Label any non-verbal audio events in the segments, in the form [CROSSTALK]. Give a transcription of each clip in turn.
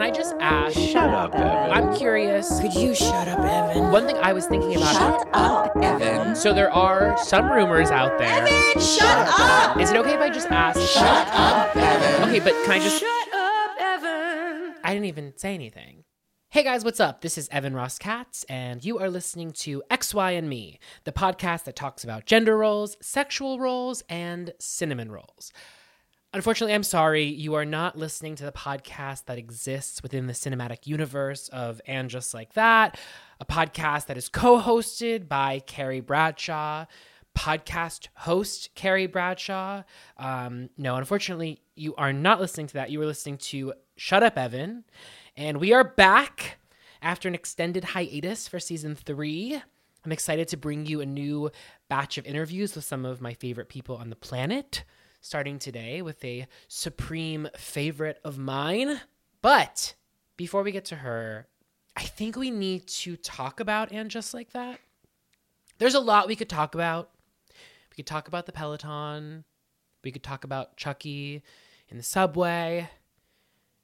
Can I just ask? Shut up, Evan. I'm curious. Could you shut up, Evan? One thing I was thinking about. Shut up, Evan. So there are some rumors out there. Evan, shut up! Is it okay if I just ask? Shut up, Evan. Okay, but can I just? Shut up, Evan. I didn't even say anything. Hey guys, what's up? This is Evan Ross Katz, and you are listening to X, Y, and Me, the podcast that talks about gender roles, sexual roles, and cinnamon rolls. Unfortunately, I'm sorry, you are not listening to the podcast that exists within the cinematic universe of And Just Like That, a podcast that is co hosted by Carrie Bradshaw, podcast host Carrie Bradshaw. Um, no, unfortunately, you are not listening to that. You are listening to Shut Up, Evan. And we are back after an extended hiatus for season three. I'm excited to bring you a new batch of interviews with some of my favorite people on the planet starting today with a supreme favorite of mine. But before we get to her, I think we need to talk about and just like that. There's a lot we could talk about. We could talk about the Peloton. We could talk about Chucky in the subway.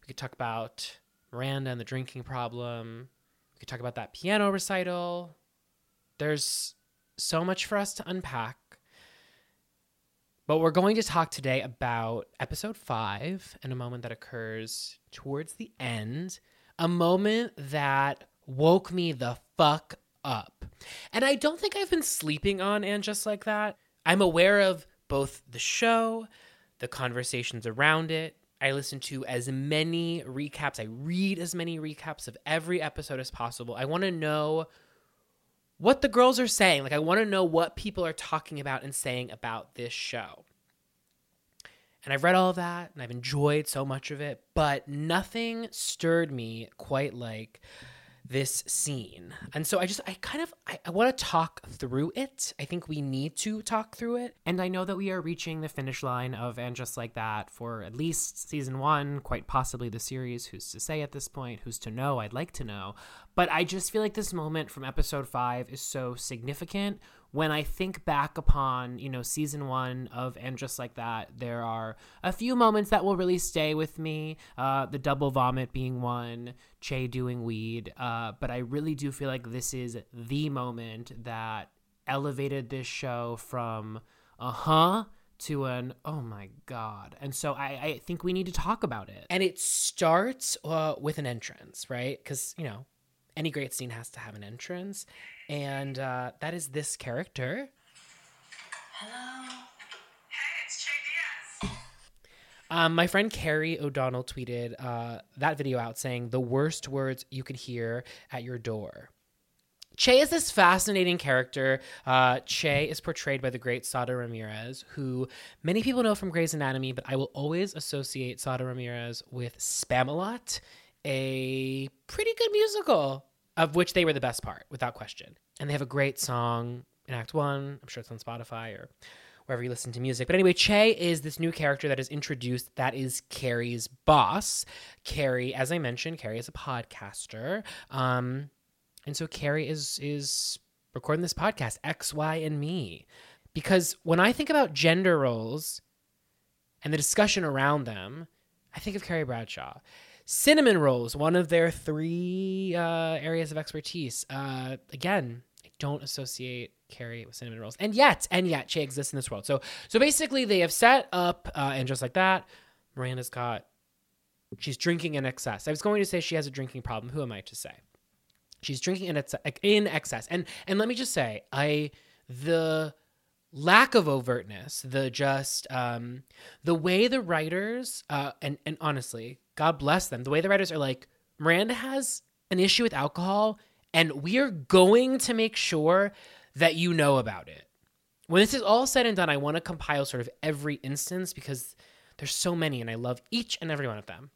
We could talk about Miranda and the drinking problem. We could talk about that piano recital. There's so much for us to unpack. But we're going to talk today about episode five and a moment that occurs towards the end, a moment that woke me the fuck up. And I don't think I've been sleeping on and just like that. I'm aware of both the show, the conversations around it. I listen to as many recaps, I read as many recaps of every episode as possible. I want to know what the girls are saying. Like, I want to know what people are talking about and saying about this show. And I've read all of that and I've enjoyed so much of it, but nothing stirred me quite like this scene. And so I just, I kind of, I, I want to talk through it. I think we need to talk through it. And I know that we are reaching the finish line of And Just Like That for at least season one, quite possibly the series. Who's to say at this point? Who's to know? I'd like to know. But I just feel like this moment from episode five is so significant when I think back upon, you know, season one of And Just Like That, there are a few moments that will really stay with me. Uh, the double vomit being one, Che doing weed. Uh, but I really do feel like this is the moment that elevated this show from uh huh to an oh my god and so I, I think we need to talk about it and it starts uh, with an entrance right because you know any great scene has to have an entrance and uh, that is this character. Hello. Hey, it's Che Diaz. um, my friend Carrie O'Donnell tweeted uh, that video out saying the worst words you could hear at your door. Che is this fascinating character. Uh, che is portrayed by the great Sara Ramirez, who many people know from Grey's Anatomy, but I will always associate Sara Ramirez with Spamalot, a pretty good musical of which they were the best part, without question. And they have a great song in Act One. I'm sure it's on Spotify or wherever you listen to music. But anyway, Che is this new character that is introduced that is Carrie's boss. Carrie, as I mentioned, Carrie is a podcaster. Um, and so Carrie is is recording this podcast, X, Y, and Me. Because when I think about gender roles and the discussion around them, I think of Carrie Bradshaw. Cinnamon rolls, one of their three uh, areas of expertise. Uh, again, I don't associate Carrie with cinnamon rolls, and yet, and yet, she exists in this world. So, so basically, they have set up, uh, and just like that, Miranda's got. She's drinking in excess. I was going to say she has a drinking problem. Who am I to say? She's drinking in, in excess, and and let me just say, I the lack of overtness, the just um, the way the writers uh, and and honestly, God bless them, the way the writers are like Miranda has an issue with alcohol, and we are going to make sure that you know about it. When this is all said and done, I want to compile sort of every instance because there's so many, and I love each and every one of them.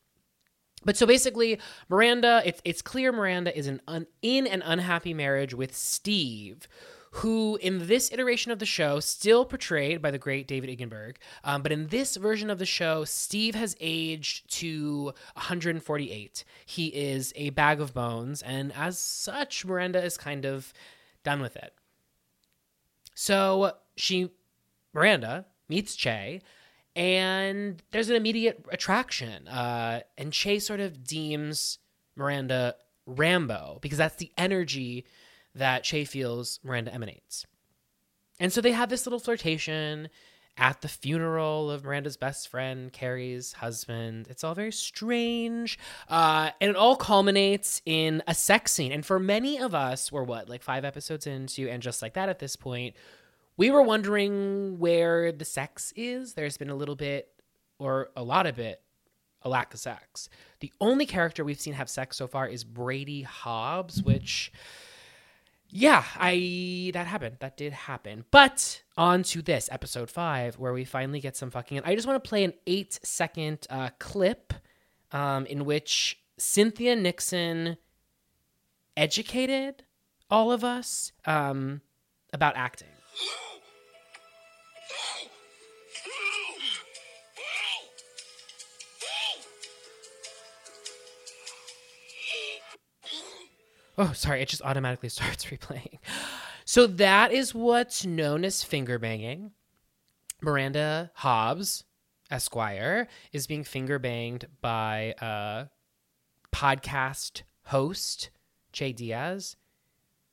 But so basically, Miranda, it's it's clear Miranda is an un, in an unhappy marriage with Steve, who in this iteration of the show still portrayed by the great David Eigenberg, um, but in this version of the show, Steve has aged to 148. He is a bag of bones, and as such, Miranda is kind of done with it. So she, Miranda, meets Che, and there's an immediate attraction. Uh, and Che sort of deems Miranda Rambo because that's the energy that Che feels Miranda emanates. And so they have this little flirtation at the funeral of Miranda's best friend, Carrie's husband. It's all very strange. Uh, and it all culminates in a sex scene. And for many of us, we're what, like five episodes into, and just like that at this point, we were wondering where the sex is. There's been a little bit, or a lot of it, a lack of sex. The only character we've seen have sex so far is Brady Hobbs, which yeah, I that happened. That did happen. But on to this episode five, where we finally get some fucking. I just want to play an eight second uh, clip, um, in which Cynthia Nixon educated all of us um, about acting. Oh, sorry, it just automatically [LAUGHS] starts replaying. So that is what's known as finger banging. Miranda Hobbs, Esquire, is being finger banged by a podcast host, Che Diaz.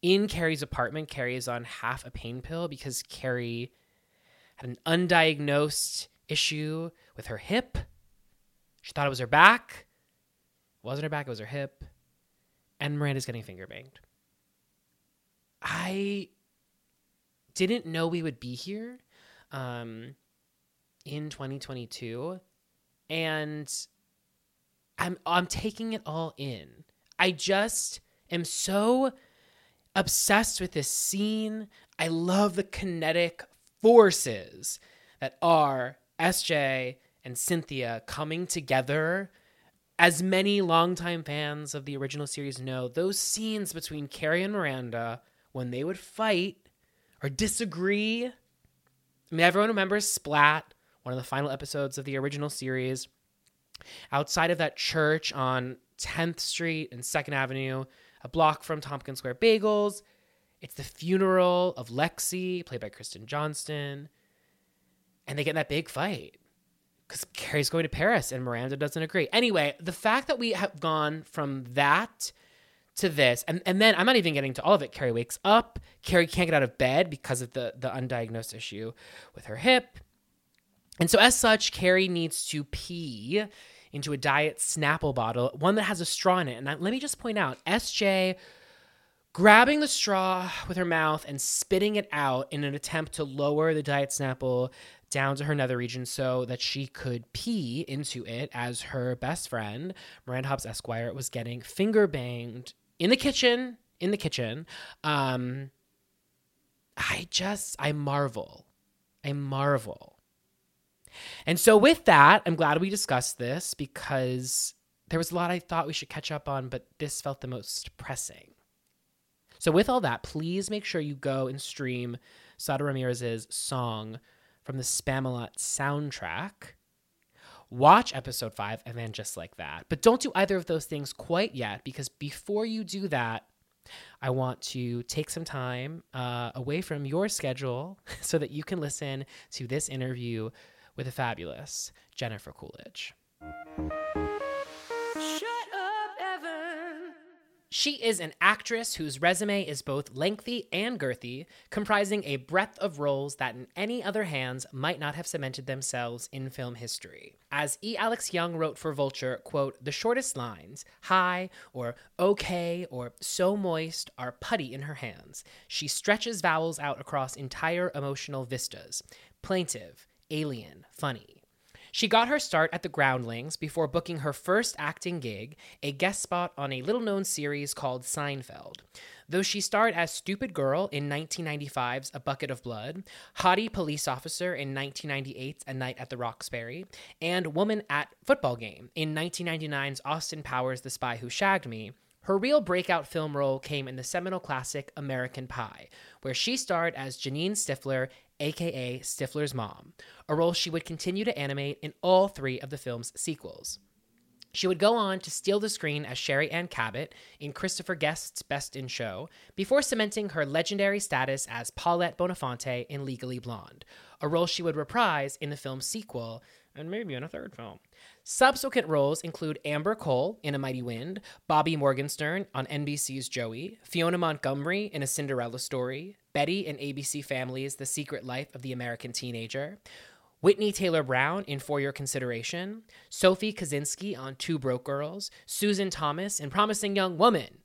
In Carrie's apartment, Carrie is on half a pain pill because Carrie had an undiagnosed issue with her hip. She thought it was her back. It wasn't her back, it was her hip and Miranda's getting finger banged. I didn't know we would be here um, in 2022, and I'm I'm taking it all in. I just am so obsessed with this scene. I love the kinetic forces that are SJ and Cynthia coming together as many longtime fans of the original series know, those scenes between Carrie and Miranda when they would fight or disagree. I mean, everyone remembers Splat, one of the final episodes of the original series. Outside of that church on 10th Street and 2nd Avenue, a block from Tompkins Square Bagels, it's the funeral of Lexi, played by Kristen Johnston. And they get in that big fight because Carrie's going to Paris and Miranda doesn't agree. Anyway, the fact that we have gone from that to this, and, and then I'm not even getting to all of it. Carrie wakes up. Carrie can't get out of bed because of the, the undiagnosed issue with her hip. And so, as such, Carrie needs to pee into a diet Snapple bottle, one that has a straw in it. And I, let me just point out SJ grabbing the straw with her mouth and spitting it out in an attempt to lower the diet Snapple down to her nether region so that she could pee into it as her best friend, Miranda Hobbs Esquire, was getting finger banged in the kitchen. In the kitchen. Um, I just, I marvel. I marvel. And so, with that, I'm glad we discussed this because there was a lot I thought we should catch up on, but this felt the most pressing. So, with all that, please make sure you go and stream Sara Ramirez's song from the Spamalot soundtrack. Watch episode five and then just like that. But don't do either of those things quite yet because before you do that, I want to take some time uh, away from your schedule [LAUGHS] so that you can listen to this interview with the fabulous Jennifer Coolidge. She is an actress whose resume is both lengthy and girthy, comprising a breadth of roles that in any other hands might not have cemented themselves in film history. As E. Alex Jung wrote for Vulture, quote, the shortest lines, hi or okay or so moist, are putty in her hands. She stretches vowels out across entire emotional vistas. Plaintive, alien, funny. She got her start at the Groundlings before booking her first acting gig, a guest spot on a little known series called Seinfeld. Though she starred as Stupid Girl in 1995's A Bucket of Blood, Hottie Police Officer in 1998's A Night at the Roxbury, and Woman at Football Game in 1999's Austin Powers The Spy Who Shagged Me, her real breakout film role came in the seminal classic American Pie, where she starred as Janine Stifler aka Stifler's mom, a role she would continue to animate in all three of the film's sequels. She would go on to steal the screen as Sherry Ann Cabot in Christopher Guest's Best in Show, before cementing her legendary status as Paulette Bonafonte in Legally Blonde, a role she would reprise in the film's sequel and maybe in a third film. Subsequent roles include Amber Cole in A Mighty Wind, Bobby Morgenstern on NBC's Joey, Fiona Montgomery in A Cinderella Story, Betty in ABC Family's The Secret Life of the American Teenager, Whitney Taylor Brown in For Your Consideration, Sophie Kaczynski on Two Broke Girls, Susan Thomas in Promising Young Woman,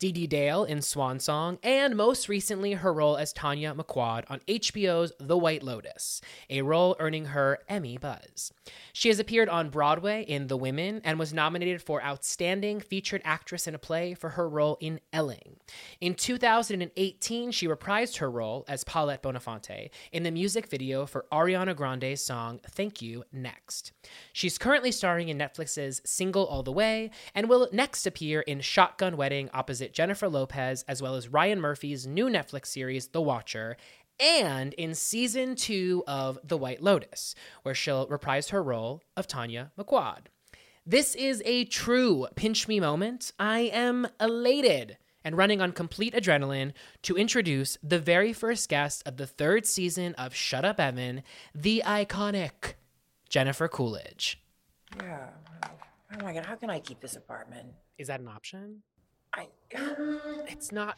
Dee Dee Dale in Swan Song, and most recently her role as Tanya McQuoid on HBO's The White Lotus, a role earning her Emmy buzz. She has appeared on Broadway in The Women and was nominated for Outstanding Featured Actress in a Play for her role in Elling. In 2018, she reprised her role as Paulette Bonafonte in the music video for Ariana Grande's song Thank You Next. She's currently starring in Netflix's Single All the Way and will next appear in Shotgun Wedding opposite Jennifer Lopez, as well as Ryan Murphy's new Netflix series, The Watcher, and in season two of The White Lotus, where she'll reprise her role of Tanya McQuoid. This is a true pinch me moment. I am elated and running on complete adrenaline to introduce the very first guest of the third season of Shut Up Evan, the iconic Jennifer Coolidge. Yeah. Oh my god, how can I keep this apartment? Is that an option? I mm. It's not.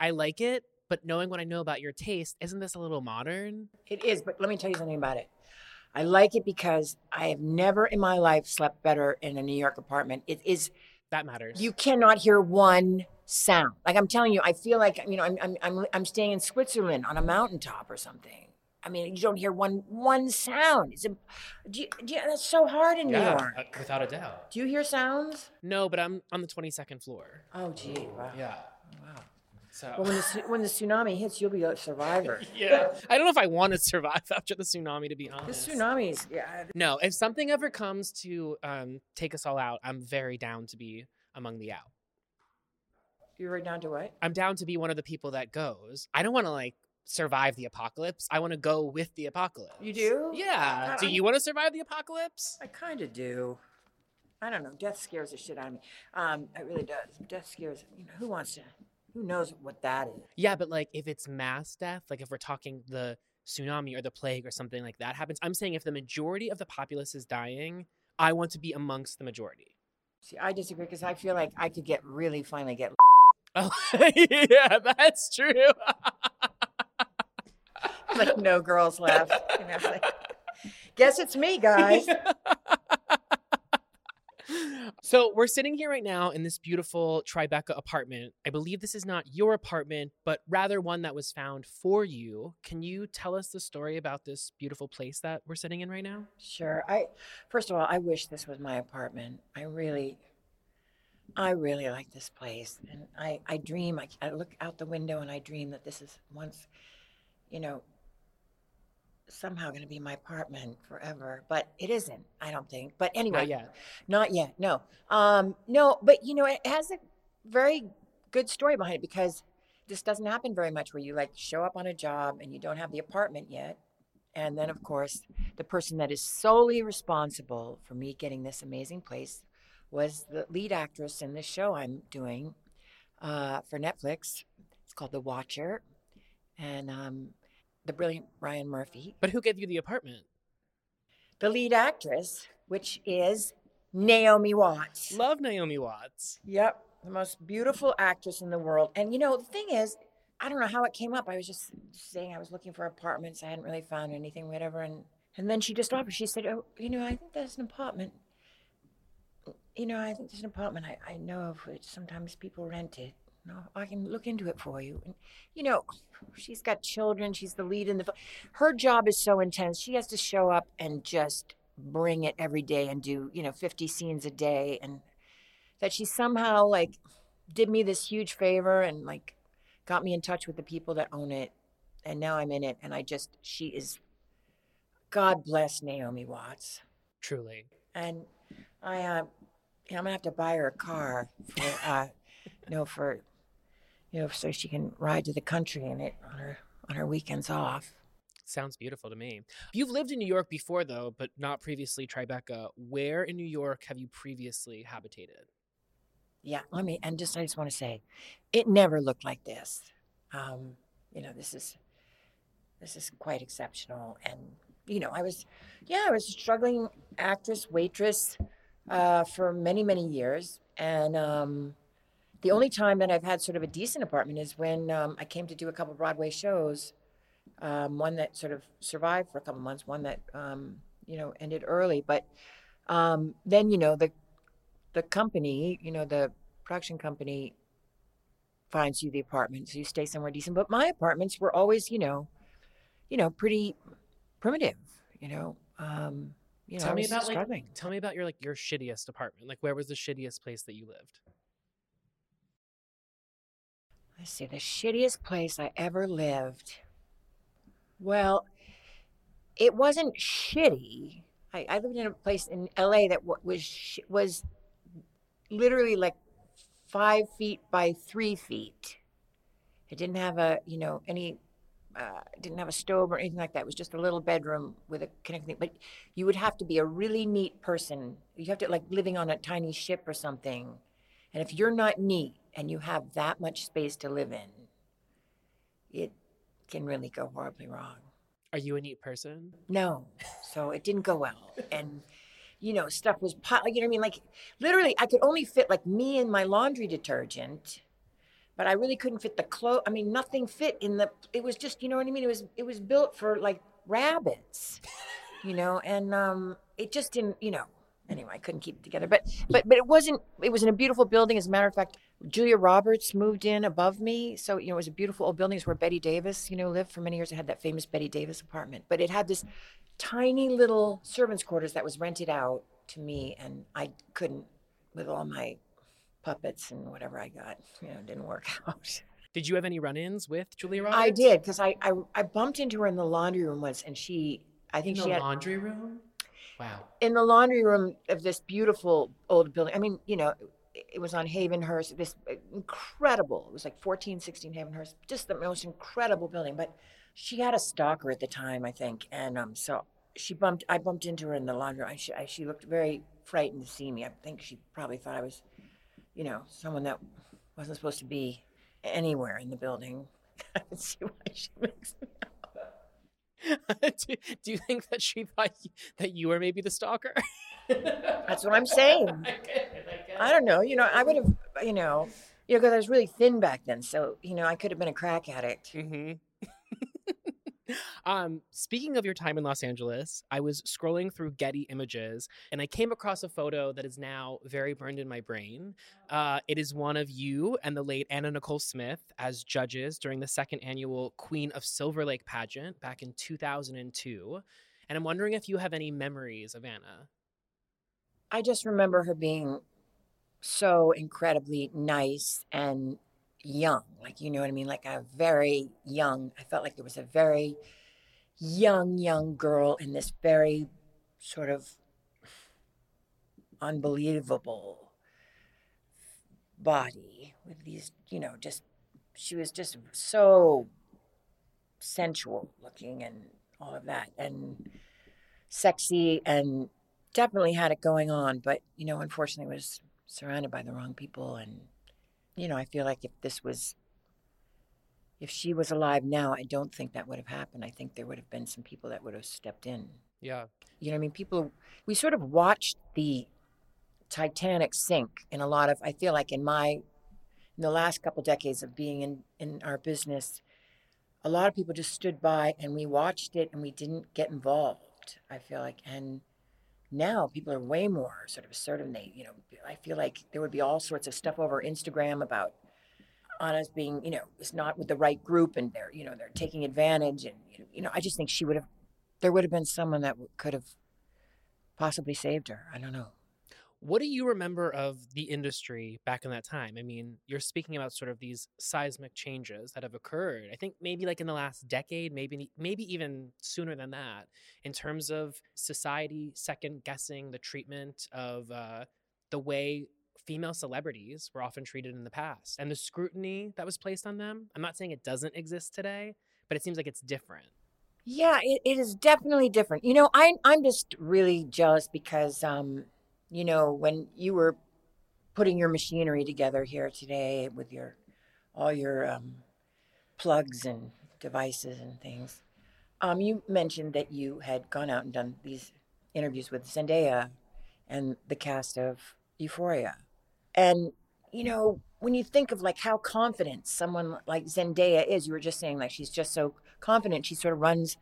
I like it, but knowing what I know about your taste, isn't this a little modern? it is, but let me tell you something about it. I like it because I have never in my life slept better in a New York apartment. It is That matters. you cannot hear one sound. Like I'm telling you, I feel like you know I'm I'm I'm, I'm staying in Switzerland on a mountaintop or something. I mean, you don't hear one one sound. It's a, do you, do you, that's so hard in New yeah, York. uh, without a doubt. Do you hear sounds? No, but I'm on the 22nd floor. Oh, gee, wow. Yeah. Wow. So. Well, when the tsu- when the tsunami hits, you'll be a survivor. [LAUGHS] yeah. I don't know if I want to survive [LAUGHS] after the tsunami, to be honest. The tsunamis, yeah. No, if something ever comes to um, take us all out, I'm very down to be among the out. You're right down to what? I'm down to be one of the people that goes. I don't want to like survive the apocalypse. I want to go with the apocalypse. You do? Yeah. God, Do I- you want to survive the apocalypse? I kind of do. I don't know. Death scares the shit out of me. Um, it really does. Death scares. You know, who wants to? Who knows what that is? Yeah, but like if it's mass death, like if we're talking the tsunami or the plague or something like that happens, I'm saying if the majority of the populace is dying, I want to be amongst the majority. See, I disagree because I feel like I could get really finally get. [LAUGHS] Oh, [LAUGHS] yeah, that's true. [LAUGHS] [LAUGHS] like no girls left. You know, it's like, guess it's me, guys. [LAUGHS] so we're sitting here right now in this beautiful Tribeca apartment. I believe this is not your apartment, but rather one that was found for you. Can you tell us the story about this beautiful place that we're sitting in right now? Sure. I first of all, I wish this was my apartment. I really, I really like this place, and I I dream. I, I look out the window and I dream that this is once, you know, somehow going to be my apartment forever. But it isn't. I don't think. But anyway, Not yet. Not yet. No. Um. No. But you know, it has a very good story behind it because this doesn't happen very much where you like show up on a job and you don't have the apartment yet. And then, of course, the person that is solely responsible for me getting this amazing place was the lead actress in this show I'm doing uh, for Netflix. It's called The Watcher. And um, the brilliant Ryan Murphy. But who gave you the apartment? The lead actress, which is Naomi Watts. Love Naomi Watts. Yep, the most beautiful actress in the world. And you know, the thing is, I don't know how it came up. I was just saying I was looking for apartments. I hadn't really found anything, whatever. And and then she just offered. She said, "Oh, you know, I think there's an apartment. You know, I think there's an apartment I, I know of. Which sometimes people rent it. No, I can look into it for you. And you know, she's got children. She's the lead in the. Her job is so intense. She has to show up and just bring it every day and do you know 50 scenes a day and that she somehow like did me this huge favor and like got me in touch with the people that own it and now i'm in it and i just she is god bless naomi watts Truly. and i uh i'm gonna have to buy her a car for uh you know for you know so she can ride to the country in it on her on her weekends off Sounds beautiful to me. You've lived in New York before, though, but not previously Tribeca. Where in New York have you previously habitated? Yeah, let me and just I just want to say, it never looked like this. Um, you know, this is this is quite exceptional, and you know, I was, yeah, I was a struggling actress, waitress, uh, for many many years, and um, the only time that I've had sort of a decent apartment is when um, I came to do a couple Broadway shows. Um, one that sort of survived for a couple months, one that um, you know ended early, but um, then you know the the company, you know, the production company finds you the apartment, so you stay somewhere decent. But my apartments were always, you know, you know, pretty primitive, you know. Um, you know, tell me about struggling. like tell me about your like your shittiest apartment. Like where was the shittiest place that you lived? Let's see, the shittiest place I ever lived. Well, it wasn't shitty. I, I lived in a place in LA that was was literally like five feet by three feet. It didn't have a you know any uh, didn't have a stove or anything like that. It was just a little bedroom with a connecting. But you would have to be a really neat person. You have to like living on a tiny ship or something. And if you're not neat and you have that much space to live in, it can really go horribly wrong. Are you a neat person? No, so it didn't go well. And you know, stuff was pot. You know what I mean? Like literally, I could only fit like me and my laundry detergent, but I really couldn't fit the clothes. I mean, nothing fit in the. It was just, you know what I mean? It was it was built for like rabbits, you know, and um, it just didn't, you know. Anyway, I couldn't keep it together. But but but it wasn't. It was in a beautiful building. As a matter of fact, Julia Roberts moved in above me, so you know it was a beautiful old building. It's where Bette Davis, you know, lived for many years. It had that famous Bette Davis apartment, but it had this tiny little servants' quarters that was rented out to me, and I couldn't with all my puppets and whatever I got. You know, didn't work [LAUGHS] out. Did you have any run-ins with Julia Roberts? I did because I, I I bumped into her in the laundry room once, and she I In think the she had laundry room. Wow. in the laundry room of this beautiful old building. I mean, you know, it, was on Havenhurst, this incredible, it was like 1416 Havenhurst, just the most incredible building. But she had a stalker at the time, I think. And um, so she bumped, I bumped into her in the laundry. I, she, I, she looked very frightened to see me. I think she probably thought I was, you know, someone that wasn't supposed to be anywhere in the building. I can see why she makes me. [LAUGHS] do, do you think that she thought y- that you were maybe the stalker? That's what I'm saying. [LAUGHS] I don't know. You know, I would have, you know, you know, because I was really thin back then. So, you know, I could have been a crack addict. Mm-hmm. Um, speaking of your time in Los Angeles, I was scrolling through Getty Images and I came across a photo that is now very burned in my brain. Uh, it is one of you and the late Anna Nicole Smith as judges during the second annual Queen of Silver Lake pageant back in 2002. And I'm wondering if you have any memories of Anna. I just remember her being so incredibly nice and young. Like, you know what I mean? Like a very young, I felt like there was a very young, young girl in this very sort of unbelievable body with these, you know, just, she was just so sensual looking and all of that and sexy and definitely had it going on but you know unfortunately was surrounded by the wrong people and you know i feel like if this was if she was alive now i don't think that would have happened i think there would have been some people that would have stepped in Yeah. you know what i mean people we sort of watched the Titanic sink in a lot of. I feel like in my in the last couple decades of being in in our business, a lot of people just stood by and we watched it and we didn't get involved. I feel like and now people are way more sort of assertive. And they, you know, I feel like there would be all sorts of stuff over Instagram about Anna's being, you know, is not with the right group and they're, you know, they're taking advantage. And, you know, I just think she would have, there would have been someone that could have possibly saved her. I don't know. What do you remember of the industry back in that time? I mean, you're speaking about sort of these seismic changes that have occurred. I think maybe like in the last decade, maybe maybe even sooner than that, in terms of society second guessing the treatment of uh, the way female celebrities were often treated in the past and the scrutiny that was placed on them. I'm not saying it doesn't exist today, but it seems like it's different. Yeah, it, it is definitely different. You know, I, I'm just really jealous because, um, you know, when you were putting your machinery together here today with your all your um, plugs and devices and things, um, you mentioned that you had gone out and done these interviews with Zendaya and the cast of Euphoria. And, you know, when you think of like how confident someone like Zendaya is, you were just saying like she's just so confident. She sort of runs,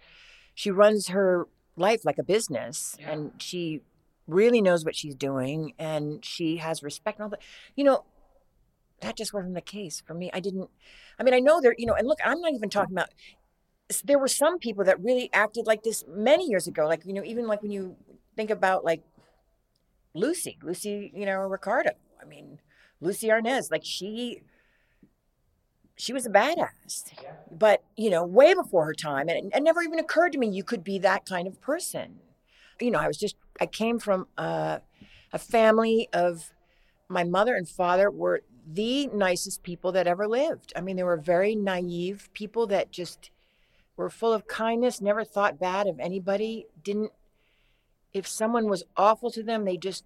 she runs her life like a business Yeah. and she really knows what she's doing and she has respect and all that. You know, that just wasn't the case for me. I didn't, I mean, I know there, you know, and look, I'm not even talking about, there were some people that really acted like this many years ago. Like, you know, even like when you think about like Lucy, Lucy, you know, Ricardo. I mean, Lucy Arnaz, like she, she was a badass, yeah. but you know, way before her time, and it, it never even occurred to me you could be that kind of person. You know, I was just, I came from a, a family of, my mother and father were the nicest people that ever lived. I mean, they were very naive people that just were full of kindness, never thought bad of anybody, didn't if someone was awful to them, they just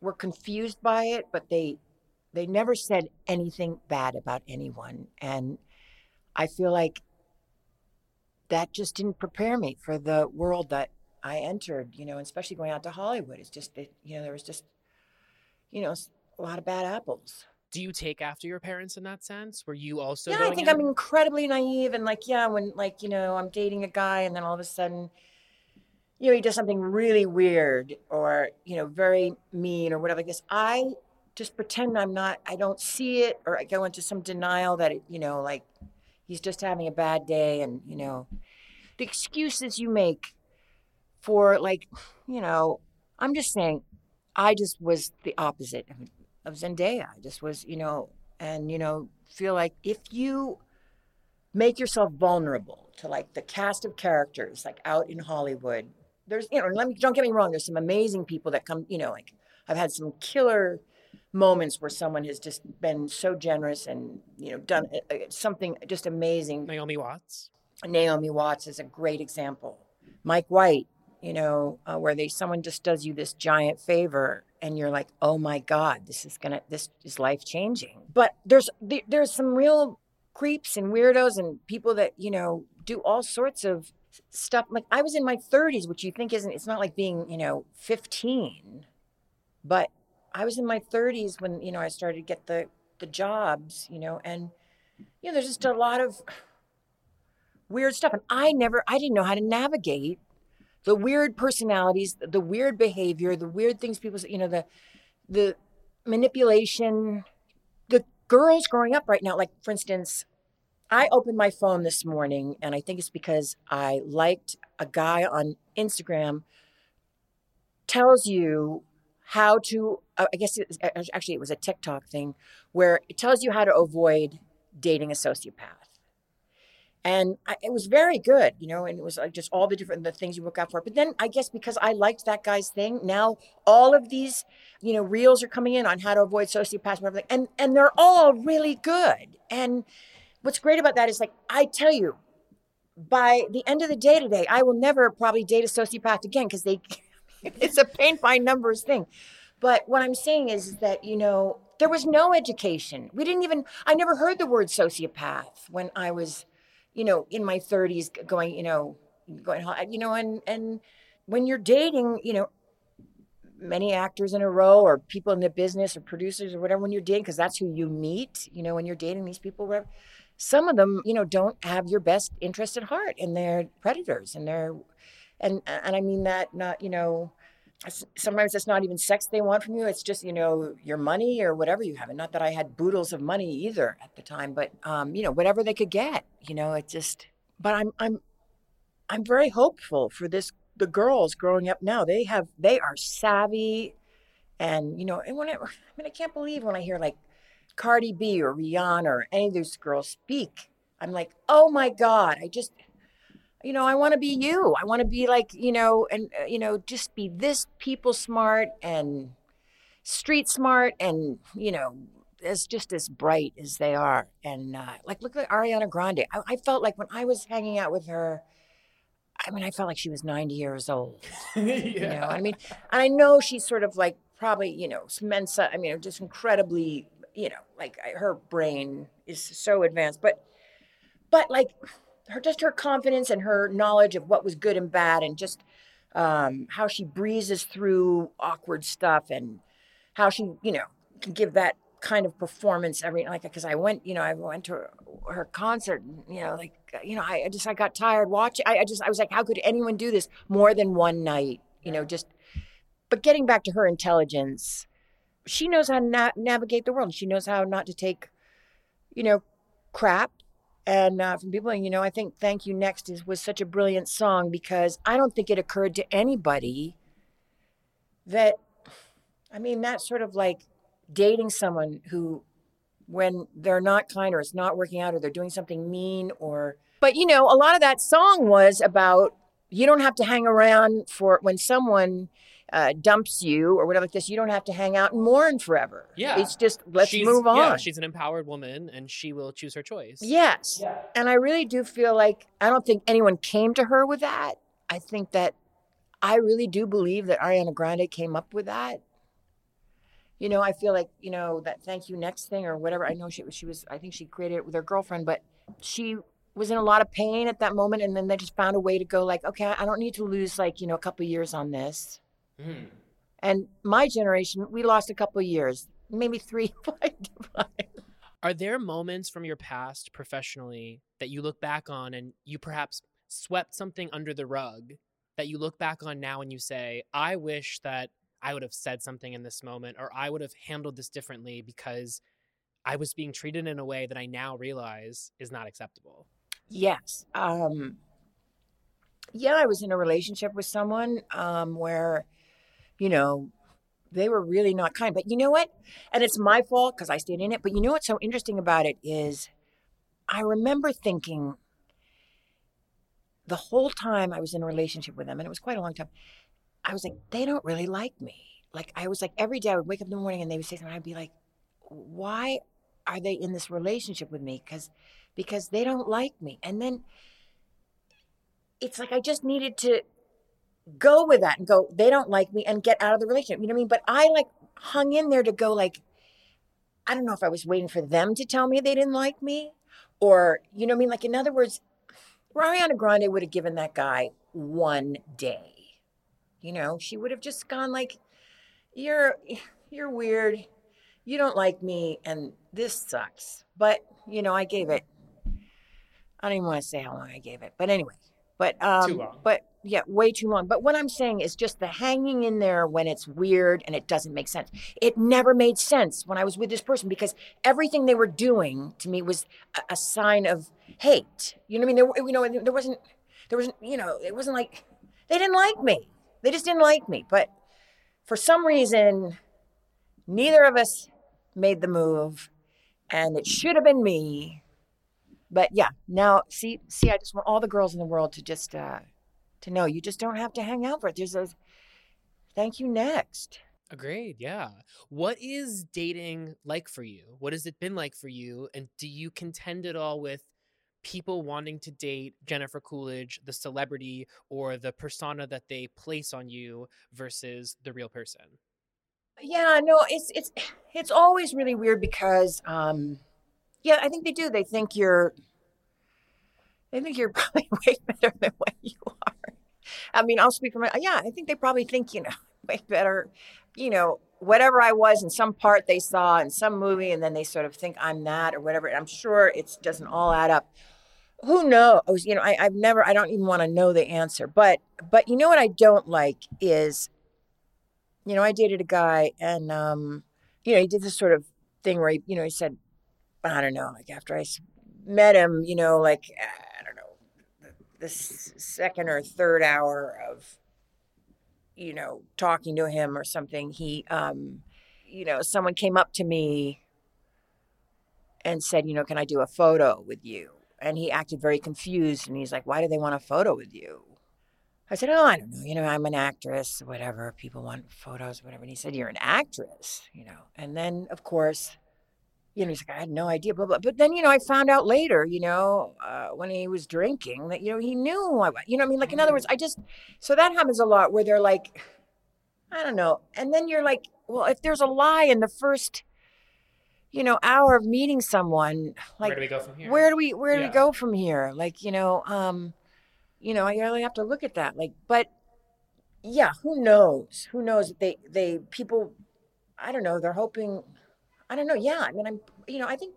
were confused by it, but they they never said anything bad about anyone. And I feel like that just didn't prepare me for the world that I entered, you know, especially going out to Hollywood. It's just that, you know, there was just, you know, a lot of bad apples. Do you take after your parents in that sense? Were you also? yeah, I think in- I'm incredibly naive and like, yeah, when like, you know, I'm dating a guy and then all of a sudden, you know, he does something really weird or, you know, very mean or whatever like this. I just pretend I'm not, I don't see it or I go into some denial that, it, you know, like he's just having a bad day and, you know, the excuses you make for like, you know, I'm just saying, I just was the opposite of, Zendaya. I just was, you know, and, you know, feel like if you make yourself vulnerable to like the cast of characters like out in Hollywood, there's, you know, let me, don't get me wrong, there's some amazing people that come, you know, like I've had some killer moments where someone has just been so generous and, you know, done uh, uh, something just amazing Naomi Watts. Naomi Watts is a great example. Mike White, you know, uh, where they someone just does you this giant favor, and you're like, oh my god, this is gonna, this is life changing. But there's there's some real creeps and weirdos and people that you know do all sorts of stuff. Like I was in my 30s, which you think isn't. It's not like being you know 15, but I was in my 30s when you know I started to get the the jobs, you know, and you know there's just a lot of weird stuff and i never i didn't know how to navigate the weird personalities the weird behavior the weird things people say you know the the manipulation. The girls growing up right now like for instance i opened my phone this morning and i think it's because i liked a guy on instagram tells you how to uh, i guess it was, actually it was a tiktok thing where it tells you how to avoid dating a sociopath and I, it was very good, you know, and it was like just all the different the things you look out for. But then I guess because I liked that guy's thing, now all of these, you know, reels are coming in on how to avoid sociopaths and everything, and and they're all really good. And what's great about that is like I tell you, by the end of the day today, I will never probably date a sociopath again because they, [LAUGHS] it's a paint by numbers thing. But what I'm saying is, is that you know there was no education. We didn't even. I never heard the word sociopath when I was you know, in my 30s going, you know, going, you know, and, and when you're dating, you know, many actors in a row or people in the business or producers or whatever when you're dating because that's who you meet you know when you're dating these people whatever some of them you know don't have your best interest at heart and they're predators and they're and and i mean that not you know sometimes it's not even sex they want from you it's just you know your money or whatever you have and not that i had boodles of money either at the time but um you know whatever they could get you know it just but i'm i'm i'm very hopeful for this the girls growing up now they have they are savvy and you know and when I, [LAUGHS] I mean i can't believe when i hear like cardi b or rihanna or any of those girls speak i'm like oh my god i just you know i want to be you i want to be like you know and uh, you know just be this people smart and street smart and you know as just as bright as they are and uh, like look at ariana grande I, I felt like when i was hanging out with her I mean, I felt like she was 90 years old. [LAUGHS] yeah. You know, I mean, and I know she's sort of like probably, you know, Mensa, I mean, just incredibly, you know, like her brain is so advanced, but, but like her, just her confidence and her knowledge of what was good and bad and just um, how she breezes through awkward stuff and how she, you know, can give that kind of performance every like because I went you know I went to her, her, concert you know like you know I, I just I got tired watching I, I, just I was like how could anyone do this more than one night you know just but getting back to her intelligence she knows how to na- navigate the world. She knows how not to take you know crap and uh, from people you know I think thank you next is was such a brilliant song because I don't think it occurred to anybody that I mean that's sort of like dating someone who when they're not kind or it's not working out or they're doing something mean or but you know a lot of that song was about you don't have to hang around for when someone uh, dumps you or whatever like this you don't have to hang out and mourn forever yeah it's just let's she's, move on yeah she's an empowered woman and she will choose her choice yes yeah. and i really do feel like i don't think anyone came to her with that i think that i really do believe that ariana grande came up with that you know, I feel like, you know, that thank you next thing or whatever. I know she she was I think she created it with her girlfriend, but she was in a lot of pain at that moment and then they just found a way to go like, okay, I don't need to lose like, you know, a couple years on this. Mm. And my generation, we lost a couple years, maybe three, [LAUGHS] five. Are there moments from your past professionally that you look back on and you perhaps swept something under the rug that you look back on now and you say, I wish that I would have said something in this moment or I would have handled this differently because I was being treated in a way that I now realize is not acceptable. Yes. Um, yeah, I was in a relationship with someone um, where, you know, they were really not kind. But you know what? And it's my fault because I stayed in it. But you know what's so interesting about it is I remember thinking the whole time I was in a relationship with them, and it was quite a long time, I was like, they don't really like me. Like I was like every day I would wake up in the morning and they would say something. I'd be like, why are they in this relationship with me? Because because they don't like me. And then it's like I just needed to go with that and go, they don't like me and get out of the relationship. You know what I mean? But I like hung in there to go like, I don't know if I was waiting for them to tell me they didn't like me or, you know what I mean? Like in other words, Ariana Grande would have given that guy one day you know, she would have just gone like, "You're you're weird. You don't like me and this sucks." But, you know, I gave it I don't even want to say how long I gave it. But anyway, but um too long. but yeah, way too long. But what I'm saying is just the hanging in there when it's weird and it doesn't make sense. It never made sense when I was with this person because everything they were doing to me was a, a sign of hate. You know what I mean? There, you know, there wasn't, there wasn't, you know, it wasn't like they didn't like me. They just didn't like me. But for some reason, neither of us made the move, and it should have been me. But yeah, now see, see, I just want all the girls in the world to just uh, to know you just don't have to hang out for it. There's a thank you next. Agreed. Yeah. What is dating like for you? What has it been like for you? And do you contend at all with people wanting to date Jennifer Coolidge, the celebrity or the persona that they place on you versus the real person? Yeah, no, it's it's it's always really weird because um yeah, I think they do. They think you're they think you're [LAUGHS] probably way better than what you are. I mean, I'll speak for my, yeah, I think they probably think, you know, [LAUGHS] way better, you know, whatever I was in some part they saw in some movie, and then they sort of think I'm that or whatever. And I'm sure it doesn't all add up. Who knows? You know, I, I've never, I don't even want to know the answer. But, but you know what I don't like is, you know, I dated a guy and, um, you know, he did this sort of thing where he, you know, he said, I don't know, like after I met him, you know, like, I the second or third hour of you know, talking to him or something, he, um, you know, someone came up to me and said, you know, can I do a photo with you? And he acted very confused and he's like, why do they want a photo with you? I said, oh, I don't know. You know, I'm an actress, whatever. People want photos, whatever. And he said, you're an actress, you know. And then, of course, you know, he's like, I had no idea, blah, blah. But then, you know, I found out later, you know, uh, when he was drinking that, you know, he knew I, you know, I mean, like, in other words, I just, so that happens a lot where they're like, I don't know. And then you're like, well, if there's a lie in the first, you know, hour of meeting someone, like, where do we go from here? Where do we, where do Yeah. we go from here? Like, you know, um, you know, I really have to look at that. Like, but yeah, who knows? Who knows? They, they, people, I don't know. They're hoping, I don't know. Yeah. I mean, I'm, you know, I think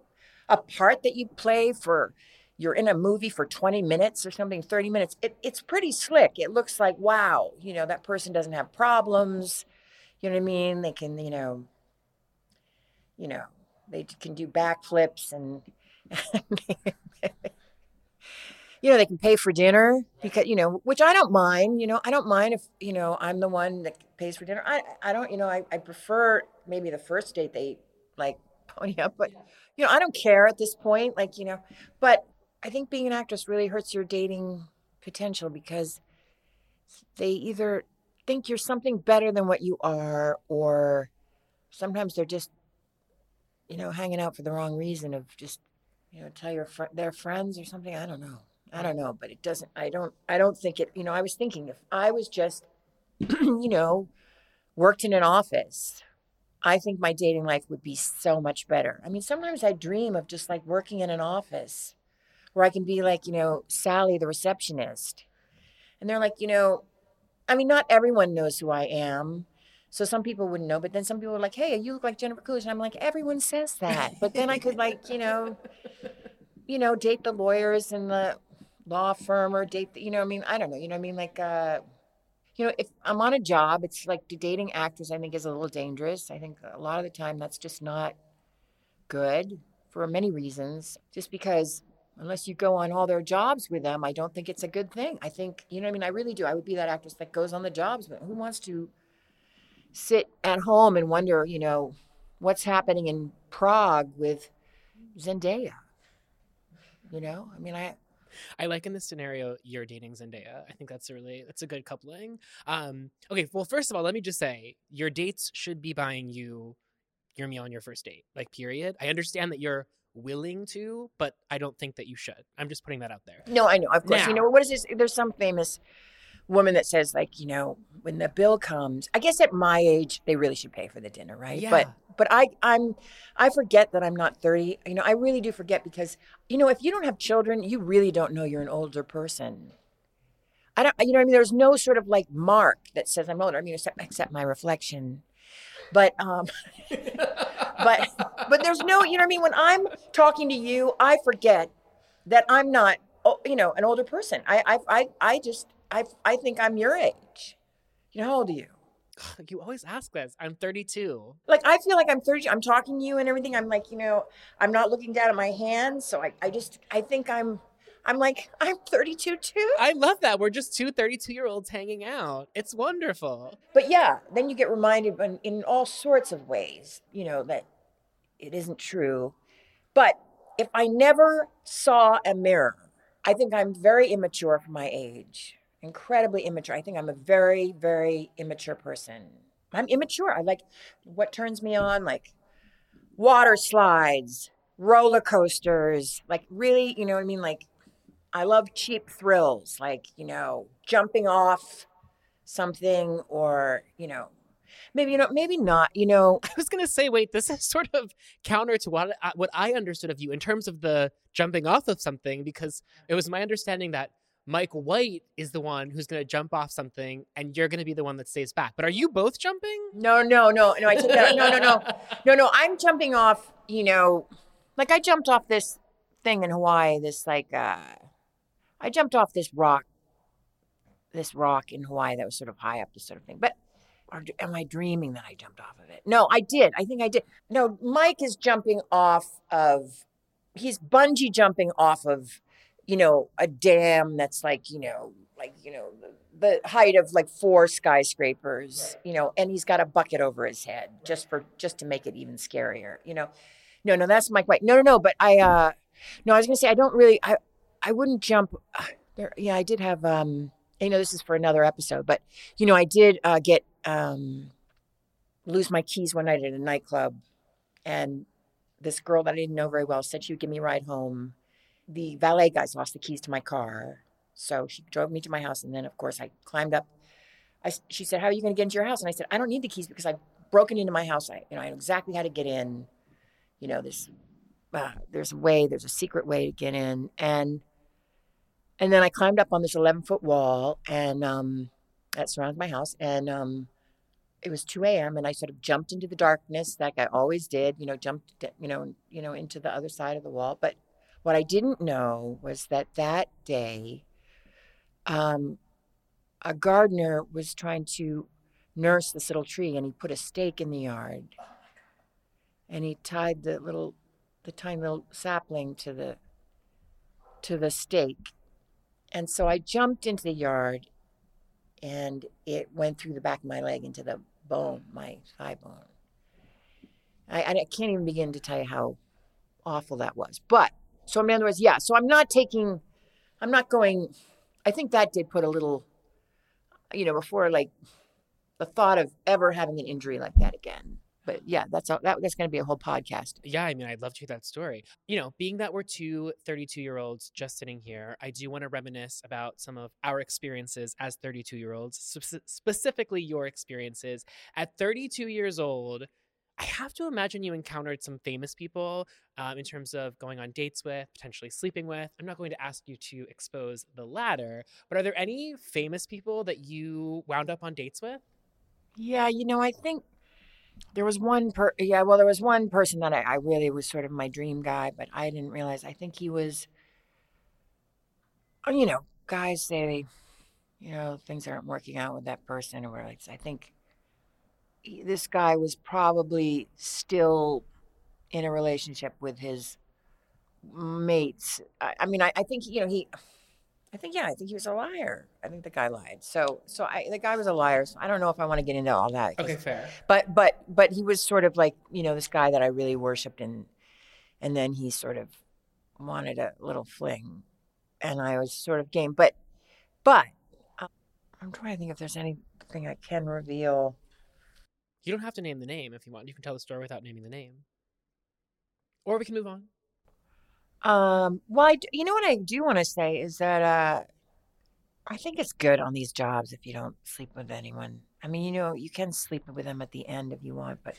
a part that you play for, you're in a movie for 20 minutes or something, 30 minutes, it, it's pretty slick. It looks like, wow, you know, that person doesn't have problems. You know what I mean? They can, you know, you know, they can do backflips and, [LAUGHS] you know, they can pay for dinner because, you know, which I don't mind, you know, I don't mind if, you know, I'm the one that pays for dinner. I, I don't, you know, I, I prefer maybe the first date they like [LAUGHS] oh, pony up, but, you know, I don't care at this point. Like, you know, but I think being an actress really hurts your dating potential because they either think you're something better than what you are, or sometimes they're just, you know, hanging out for the wrong reason of just, you know, tell your fr- their friends or something. I don't know. I don't know, but it doesn't. I don't. I don't think it. You know, I was thinking if I was just, [CLEARS THROAT] you know, worked in an office, I think my dating life would be so much better. I mean, sometimes I dream of just like working in an office where I can be like, you know, Sally, the receptionist. And they're like, you know, I mean, not everyone knows who I am. So some people wouldn't know, but then some people are like, hey, you look like Jennifer Coolidge. And I'm like, everyone says that. But then I could like, you know, you know, date the lawyers in the law firm or date, the, you know, I mean, I don't know, you know, I mean, like, uh, you know, if I'm on a job, it's like dating actors, I think is a little dangerous. I think a lot of the time that's just not good for many reasons. Just because unless you go on all their jobs with them, I don't think it's a good thing. I think, you know I mean? I really do. I would be that actress that goes on the jobs, but who wants to sit at home and wonder, you know, what's happening in Prague with Zendaya? You know, I mean, I, I like in this scenario you're dating Zendaya. I think that's a really that's a good coupling. Um, okay, well, first of all, let me just say your dates should be buying you your meal on your first date. Like, period. I understand that you're willing to, but I don't think that you should. I'm just putting that out there. No, I know. Of course. You know, what is this? There's some famous woman that says, like, you know, when the bill comes, I guess at my age, they really should pay for the dinner, right? Yeah. But but I I'm I forget that I'm not 30. You know, I really do forget because, you know, if you don't have children, you really don't know you're an older person. I don't you know I mean? There's no sort of like mark that says I'm older. I mean, except except my reflection. But um [LAUGHS] but but there's no you know what I mean when I'm talking to you I forget that I'm not oh, you know an older person I I I, I just I I think I'm your age you know how old are you you always ask this. I'm 32. like I feel like I'm 30 I'm talking to you and everything I'm like you know I'm not looking down at my hands so I I just I think I'm I'm like [LAUGHS] I'm 32 too I love that. We're just two 32 year olds hanging out. It's wonderful. But yeah, then you get reminded in, in all sorts of ways, you know, that it isn't true. But if I never saw a mirror, I think I'm very immature for my age. Incredibly immature. I think I'm a very, very immature person. I'm immature. I like what turns me on, like water slides, roller coasters, like really, you know what I mean? Like I love cheap thrills, like, you know, jumping off something or, you know, maybe, you know, maybe not, you know, [LAUGHS] I was gonna say, wait, this is [LAUGHS] sort of counter to what I, what I understood of you in terms of the jumping off of something, because it was my understanding that Mike White is the one who's going to jump off something and you're going to be the one that stays back. But are you both jumping? No, no, no, no. I take that. No, no, no, [LAUGHS] no, no. I'm jumping off. You know, like I jumped off this thing in Hawaii. This like, uh I jumped off this rock, this rock in Hawaii that was sort of high up, this sort of thing. But or am I dreaming that I jumped off of it? No, I did. I think I did. No, Mike is jumping off of. He's bungee jumping off of, you know, a dam that's like you know, like you know, the, the height of like four skyscrapers. You know, and he's got a bucket over his head just for just to make it even scarier. You know, no, no, that's Mike White. No, no, no. But I, uh no, I was gonna say I don't really. I I wouldn't jump. There, yeah, I did have. um You know, this is for another episode, but you know, I did uh, get um lose my keys one night at a nightclub, and this girl that I didn't know very well said she would give me a ride home. The valet guys lost the keys to my car, so she drove me to my house, and then of course I climbed up. I she said, "How are you going to get into your house?" And I said, "I don't need the keys because I've broken into my house. I, you know, I know exactly how to get in. You know, this uh, there's a way, there's a secret way to get in. And and then I climbed up on this 11 foot wall and um, that surrounds my house. And um, it was 2 a.m. and I sort of jumped into the darkness like I always did, you know, jumped, you know, you know, into the other side of the wall. But what I didn't know was that that day, um, a gardener was trying to nurse this little tree and he put a stake in the yard and he tied the little the tiny little sapling to the to the stake. And so I jumped into the yard and it went through the back of my leg into the bone, my thigh bone. I, I can't even begin to tell you how awful that was. But so in other words, yeah. So I'm not taking, I'm not going. I think that did put a little, you know, before like the thought of ever having an injury like that again. But yeah, that's all, that, that's going to be a whole podcast. Yeah, I mean, I'd love to hear that story. You know, being that we're two 32 year olds just sitting here, I do want to reminisce about some of our experiences as 32 year olds, spe- specifically your experiences. At 32 years old, I have to imagine you encountered some famous people um, in terms of going on dates with, potentially sleeping with. I'm not going to ask you to expose the latter, but are there any famous people that you wound up on dates with? Yeah, you know, I think there was one per yeah, well, there was one person that I, I really was sort of my dream guy, but I didn't realize. I think he was, you know, guys say you know, things aren't working out with that person or whatever. I think this guy was probably still in a relationship with his mates. I, I mean, I, I think you know he. I think yeah, I think he was a liar. I think the guy lied. So so I the guy was a liar. So I don't know if I want to get into all that. 'cause- fair. but but but he was sort of like you know this guy that I really worshipped and and then he sort of wanted a little fling and I was sort of game but but uh, I'm trying to think if there's anything I can reveal You don't have to name the name if you want. You can tell the story without naming the name. Or we can move on. um well I you know what I do want to say is that uh I think it's good on these jobs if you don't sleep with anyone I mean you know you can sleep with them at the end if you want but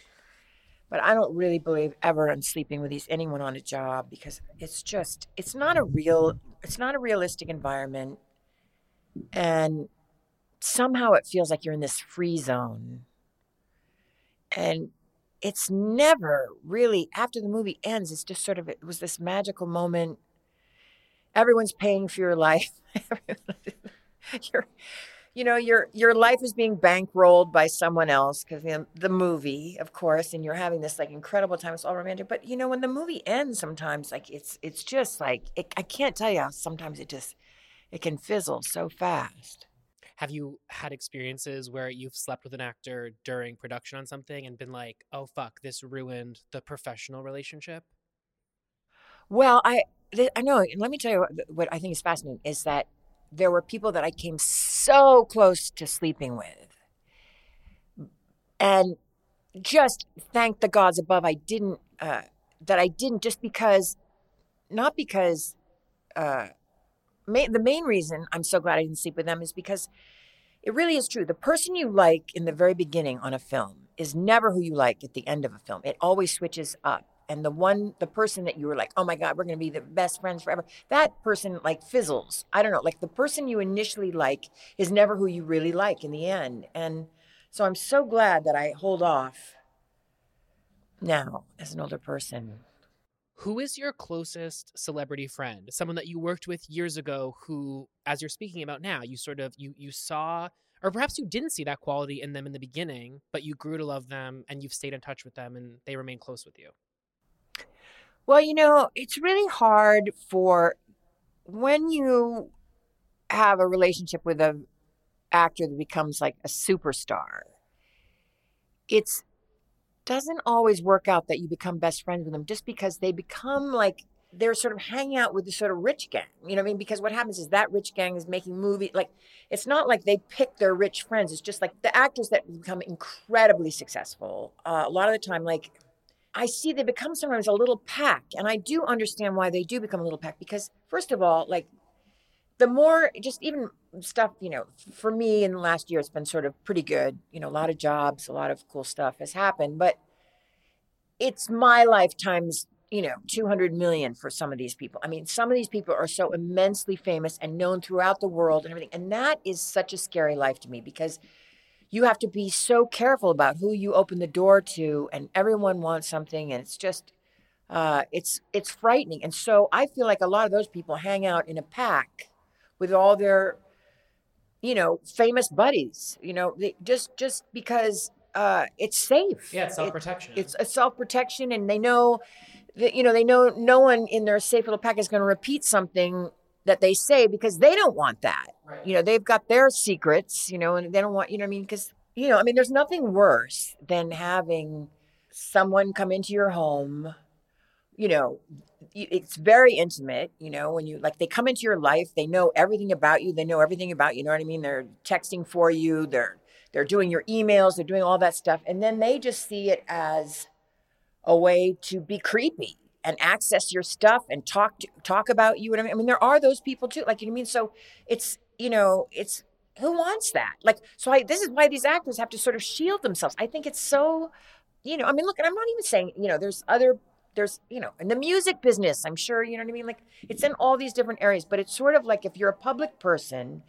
but I don't really believe ever in sleeping with these anyone on a job because it's just it's not a real it's not a realistic environment and somehow it feels like you're in this free zone and it's never really after the movie ends it's just sort of it was this magical moment. Everyone's paying for your life. [LAUGHS] Your you know your your life is being bankrolled by someone else because the, the movie of course and you're having this like incredible time. It's all romantic. But you know when the movie ends sometimes like it's it's just like it, i can't tell you how sometimes it just it can fizzle so fast Have you had experiences where you've slept with an actor during production on something and been like, oh, fuck, this ruined the professional relationship? Well, I I know, let me tell you what, what I think is fascinating is that there were people that I came so close to sleeping with, and just thank the gods above I didn't uh, that I didn't just because, not because. Uh, ma- the main reason I'm so glad I didn't sleep with them is because it really is true. The person you like in the very beginning on a film is never who you like at the end of a film. It always switches up. and the one the person that you were like oh my god we're going to be the best friends forever that person like fizzles i don't know like the person you initially like is never who you really like in the end and so i'm so glad that i hold off now as an older person Who is your closest celebrity friend? Someone that you worked with years ago who as you're speaking about now, you sort of you you saw or perhaps you didn't see that quality in them in the beginning, but you grew to love them and you've stayed in touch with them and they remain close with you. Well, you know, it's really hard for when you have a relationship with an actor that becomes like a superstar. It's doesn't always work out that you become best friends with them just because they become like they're sort of hanging out with the sort of rich gang. You know what I mean? Because what happens is that rich gang is making movies. Like, it's not like they pick their rich friends. It's just like the actors that become incredibly successful. Uh, a lot of the time, like, I see they become sometimes a little pack. And I do understand why they do become a little pack because, first of all, like, the more just even stuff, you know, for me in the last year, it's been sort of pretty good. You know, a lot of jobs, a lot of cool stuff has happened, but it's my lifetime's you know 200 million for some of these people i mean some of these people are so immensely famous and known throughout the world and everything and that is such a scary life to me because you have to be so careful about who you open the door to and everyone wants something and it's just uh, it's it's frightening and so i feel like a lot of those people hang out in a pack with all their you know famous buddies you know they, just just because uh, it's safe Yeah, it's self-protection. it's a self-protection and they know that you know they know no one in their safe little pack is going to repeat something that they say because they don't want that Right. you know they've got their secrets you know and they don't want you know what i mean because you know i mean there's nothing worse than having someone come into your home you know it's very intimate you know when you like they come into your life they know everything about you they know everything about you, know what i mean? They're texting for you they're they're doing your emails they're doing all that stuff and then they just see it as a way to be creepy and access your stuff and talk to, talk about you and I mean, I mean there are those people too like you know I mean? So it's you know it's who wants that? Like so I this is why these actors have to sort of shield themselves. I think it's so you know I mean look and I'm not even saying you know there's other there's you know in the music business I'm sure you know what I mean? Like it's in all these different areas but it's sort of like if you're a public person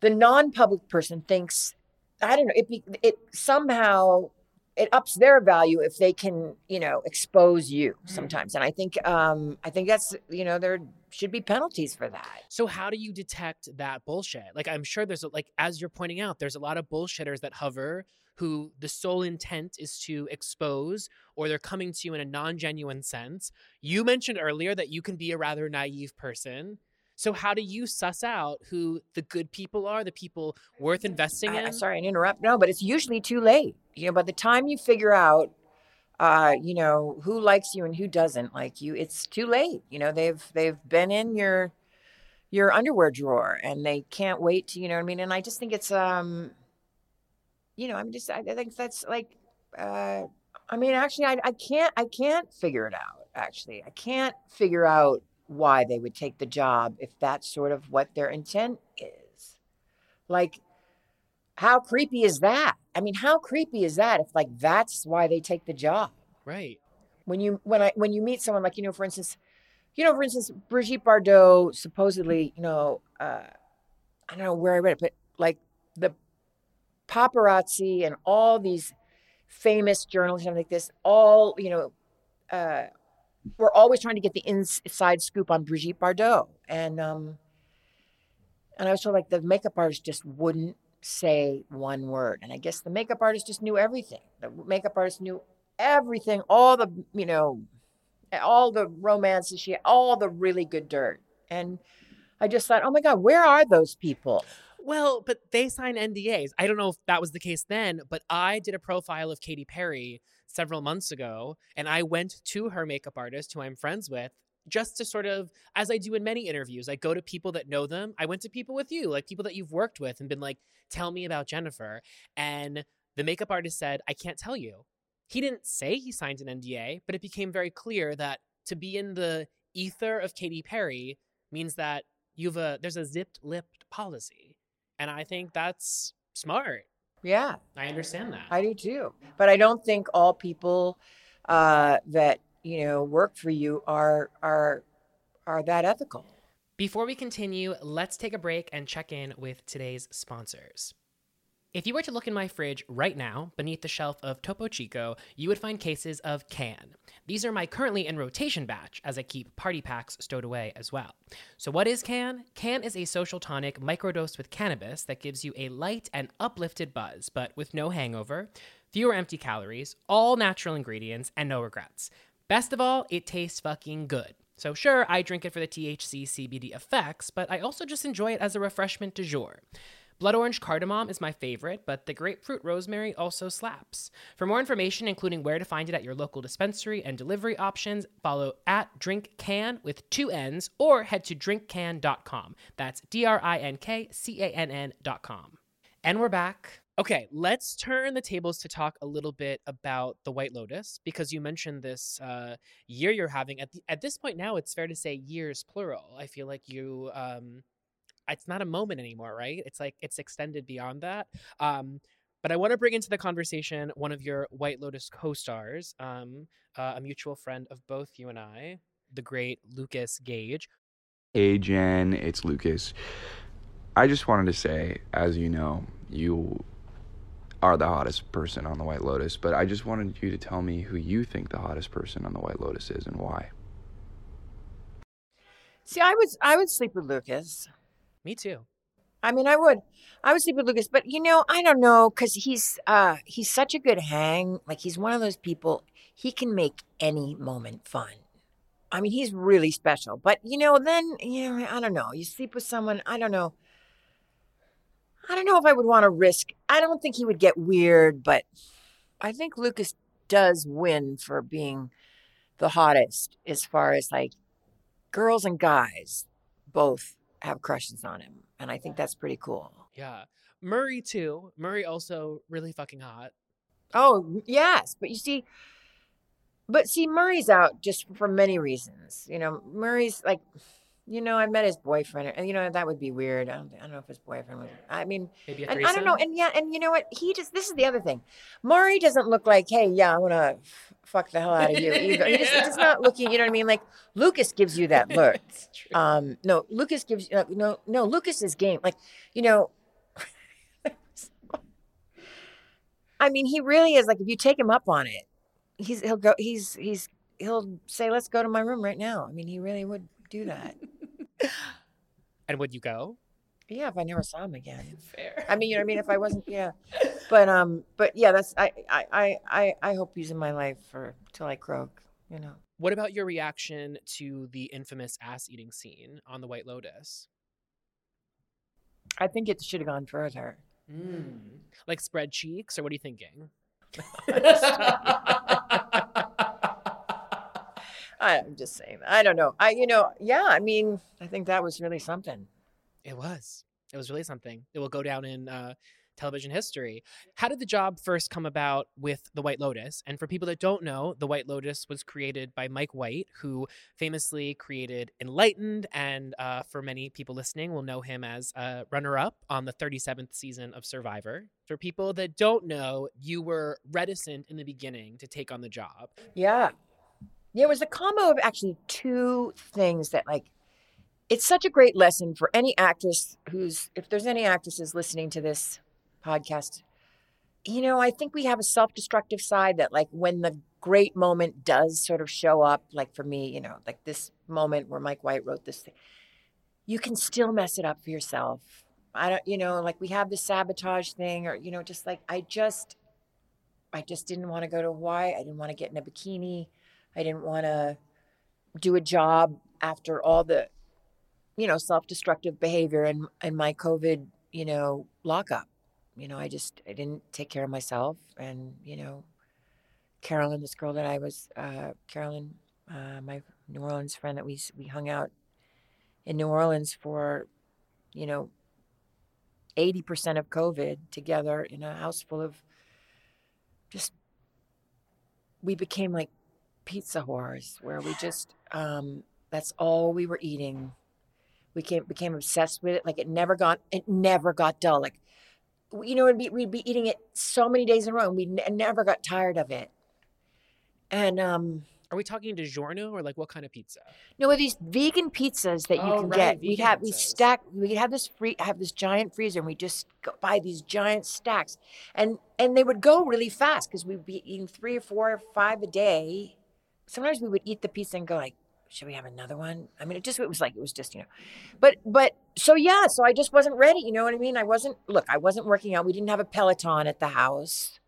the non-public person thinks I don't know it be, it somehow it ups their value if they can you know expose you sometimes and i think um i think that's you know there should be penalties for that. So how do you detect that bullshit? Like I'm sure there's a, like as you're pointing out, there's a lot of bullshitters that hover who the sole intent is to expose or they're coming to you in a non-genuine sense. You mentioned earlier that you can be a rather naive person. So how do you suss out who the good people are, the people worth investing in? I- sorry to interrupt no but it's usually too late you know by the time you figure out uh you know who likes you and who doesn't like you it's too late you know they've they've been in your your underwear drawer and they can't wait to you know what i mean and i just think it's um you know i'm just i, I think that's like uh i mean actually I, I can't i can't figure it out actually. I can't figure out why they would take the job if that's sort of what their intent is. Like how creepy is that? I mean how creepy is that if like that's why they take the job? Right. when you when i when you meet someone like you know for instance you know for instance brigitte bardot supposedly you know uh i don't know where i read it but like the paparazzi and all these famous journalists and like this all you know uh we're always trying to get the inside scoop on brigitte bardot. And um and i was told like the makeup artist just wouldn't say one word. And i guess the makeup artist just knew everything. The makeup artist knew everything all the you know all the romances she had, all the really good dirt. And i just thought oh my god where are those people Well, but they sign NDAs. I don't know if that was the case then, but I did a profile of Katy Perry several months ago, and I went to her makeup artist, who I'm friends with, just to sort of, as I do in many interviews, I go to people that know them. I went to people with you, like people that you've worked with, and been like, tell me about Jennifer. And the makeup artist said, I can't tell you. He didn't say he signed an NDA, but it became very clear that to be in the ether of Katy Perry means that you've a there's a zipped lipped policy. And I think that's smart. yeah I understand that. I do too. But I don't think all people uh, that you know work for you are are are that ethical. Before we continue, let's take a break and check in with today's sponsors. If you were to look in my fridge right now, beneath the shelf of Topo Chico, you would find cases of Cann. These are my currently in rotation batch, as I keep party packs stowed away as well. So, what is Cann? Cann is a social tonic microdosed with cannabis that gives you a light and uplifted buzz, but with no hangover, fewer empty calories, all natural ingredients, and no regrets. Best of all, it tastes fucking good. So, sure, I drink it for the THC CBD effects, but I also just enjoy it as a refreshment du jour. Blood orange cardamom is my favorite, but the grapefruit rosemary also slaps. For more information, including where to find it at your local dispensary and delivery options, follow at drinkcann with two N's or head to drinkcann.com. That's D R I N K C A N N.com. And we're back. Okay, let's turn the tables to talk a little bit about the White Lotus because you mentioned this uh, year you're having. At, the, at this point now, it's fair to say years plural. I feel like you. Um, it's not a moment anymore, right? It's like it's extended beyond that. Um, but I want to bring into the conversation one of your White Lotus co-stars, um, uh, a mutual friend of both you and I, the great Lucas Gage. Hey Jen, it's Lucas. I just wanted to say, as you know, you are the hottest person on the White Lotus, but I just wanted you to tell me who you think the hottest person on the White Lotus is and why. See, I would I would sleep with Lucas. Me too. I mean, I would, I would sleep with Lucas, but you know, I don't know, cause he's, uh, he's such a good hang. Like he's one of those people. He can make any moment fun. I mean, he's really special. But you know, then you know, I don't know. You sleep with someone. I don't know. I don't know if I would want to risk. I don't think he would get weird, but I think Lucas does win for being the hottest as far as like girls and guys both have crushes on him. And I think that's pretty cool. Yeah. Murray too. Murray also really fucking hot. Oh, yes. But you see, but see, Murray's out just for many reasons. You know, Murray's like, you know, I met his boyfriend, and you know that would be weird. I don't, I don't know if his boyfriend would. I mean, Maybe a and. I don't know. And yeah, and you know what? He just this is the other thing. Murray doesn't look like, hey, yeah, I'm gonna f- fuck the hell out of you. Either. He just, he's not looking. You know what I mean? Like Lucas gives you that look. [LAUGHS] Um, no, Lucas gives uh, no, no. Lucas is game. Like, you know, [LAUGHS] I mean, he really is. Like, if you take him up on it, he's he'll go. He's he's he'll say, "Let's go to my room right now." I mean, he really would do that. And would you go? yeah, if I never saw him again. [LAUGHS] Fair. I mean, you know what I mean? If I wasn't, yeah. But um, but yeah, that's I I I I, I hope he's in my life for till I croak. You know. What about your reaction to the infamous ass eating scene on the White Lotus? I think it should have gone further. Like spread cheeks, or what are you thinking? [LAUGHS] [LAUGHS] I'm just saying. I don't know. I you know yeah. I mean, I think that was really something. It was. It was really something. It will go down in uh, television history. How did the job first come about with The White Lotus? And for people that don't know, The White Lotus was created by Mike White, who famously created Enlightened, and uh, for many people listening, will know him as a runner-up on the 37th season of Survivor. For people that don't know, you were reticent in the beginning to take on the job. Yeah. It was a combo of actually two things that like it's such a great lesson for any actress who's if there's any actresses listening to this podcast. You know, I think we have a self-destructive side that like when the great moment does sort of show up, like for me, you know, like this moment where Mike White wrote this thing, you can still mess it up for yourself. I don't, you know, like we have the sabotage thing, or you know, just like I just, I just didn't want to go to Hawaii. I didn't want to get in a bikini. I didn't want to do a job after all the, you know, self-destructive behavior and and my COVID, you know, lockup. You know, I just I didn't take care of myself, and you know, Carolyn, this girl that I was, uh, Carolyn, uh, my New Orleans friend that we we hung out in New Orleans for, you know, eighty percent of COVID together in a house full of just. We became like pizza whores, where we just um, that's all we were eating. We came, became obsessed with it. Like it never got it never got dull. Like you know, we'd be, we'd be eating it so many days in a row, and we ne- never got tired of it. And um, Are we talking DiGiorno or like what kind of pizza? No, these vegan pizzas that you Oh, can right, get, we vegan have we stack. We have this free, have this giant freezer, and we just go buy these giant stacks, and and they would go really fast because we'd be eating three or four or five a day. Sometimes we would eat the pizza and go like, "Should we have another one?" I mean, it just it was like it was just you know, but but so yeah, so I just wasn't ready. You know what I mean? I wasn't. Look, I wasn't working out. We didn't have a Peloton at the house.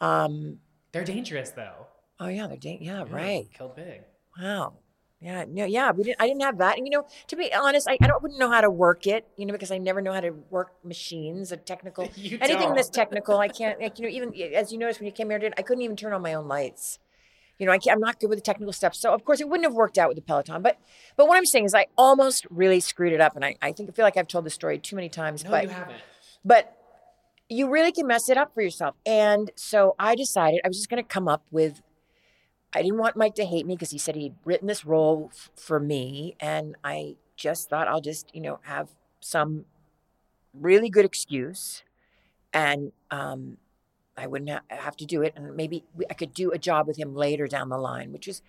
Um. They're dangerous though. Oh yeah, they're da- yeah, Yeah, right. Killed big. Wow. Yeah, no, yeah, we didn't. I didn't have that, and you know, to be honest, I, I don't wouldn't know how to work it, you know, because I never know how to work machines, a technical [LAUGHS] You anything that's don't. technical. I can't, like, you know, even as you noticed when you came here, I couldn't even turn on my own lights. You know, I can't, I'm not good with the technical stuff, so of course it wouldn't have worked out with the Peloton. But, but what I'm saying is, I almost really screwed it up, and I, I think I feel like I've told the story too many times. No, but you haven't. but you really can mess it up for yourself. And so I decided I was just going to come up with. I didn't want Mike to hate me because he said he'd written this role f- for me, and I just thought I'll just you know have some really good excuse, and um, I wouldn't ha- uh, have to do it, and maybe I could do a job with him later down the line, which is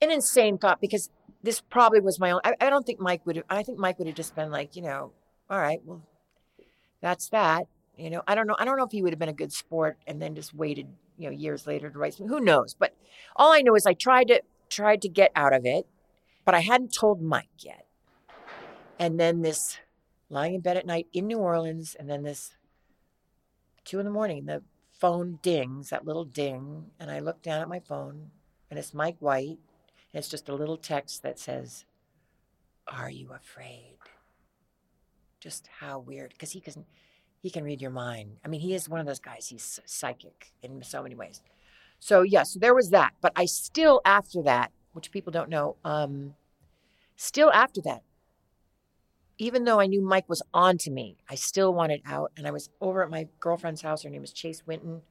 an insane thought because this probably was my own. I, I don't think Mike would. have I think Mike would have just been like, you know, all right, well, that's that. You know, I don't know. I don't know if he would have been a good sport and then just waited, you know, years later to write something. Who knows? But all I know is I tried to tried to get out of it, but I hadn't told Mike yet. And then this lying in bed at night in New Orleans, and then this two in the morning, the phone dings, that little ding, and I look down at my phone, and it's Mike White, and it's just a little text that says, "Are you afraid?" Just how weird, because he can, he can read your mind. I mean, he is one of those guys. He's psychic in so many ways. So yeah, so there was that. But I still, after that, which people don't know, um, still after that, even though I knew Mike was on to me, I still wanted out. And I was over at my girlfriend's house. Her name was Chase Winton.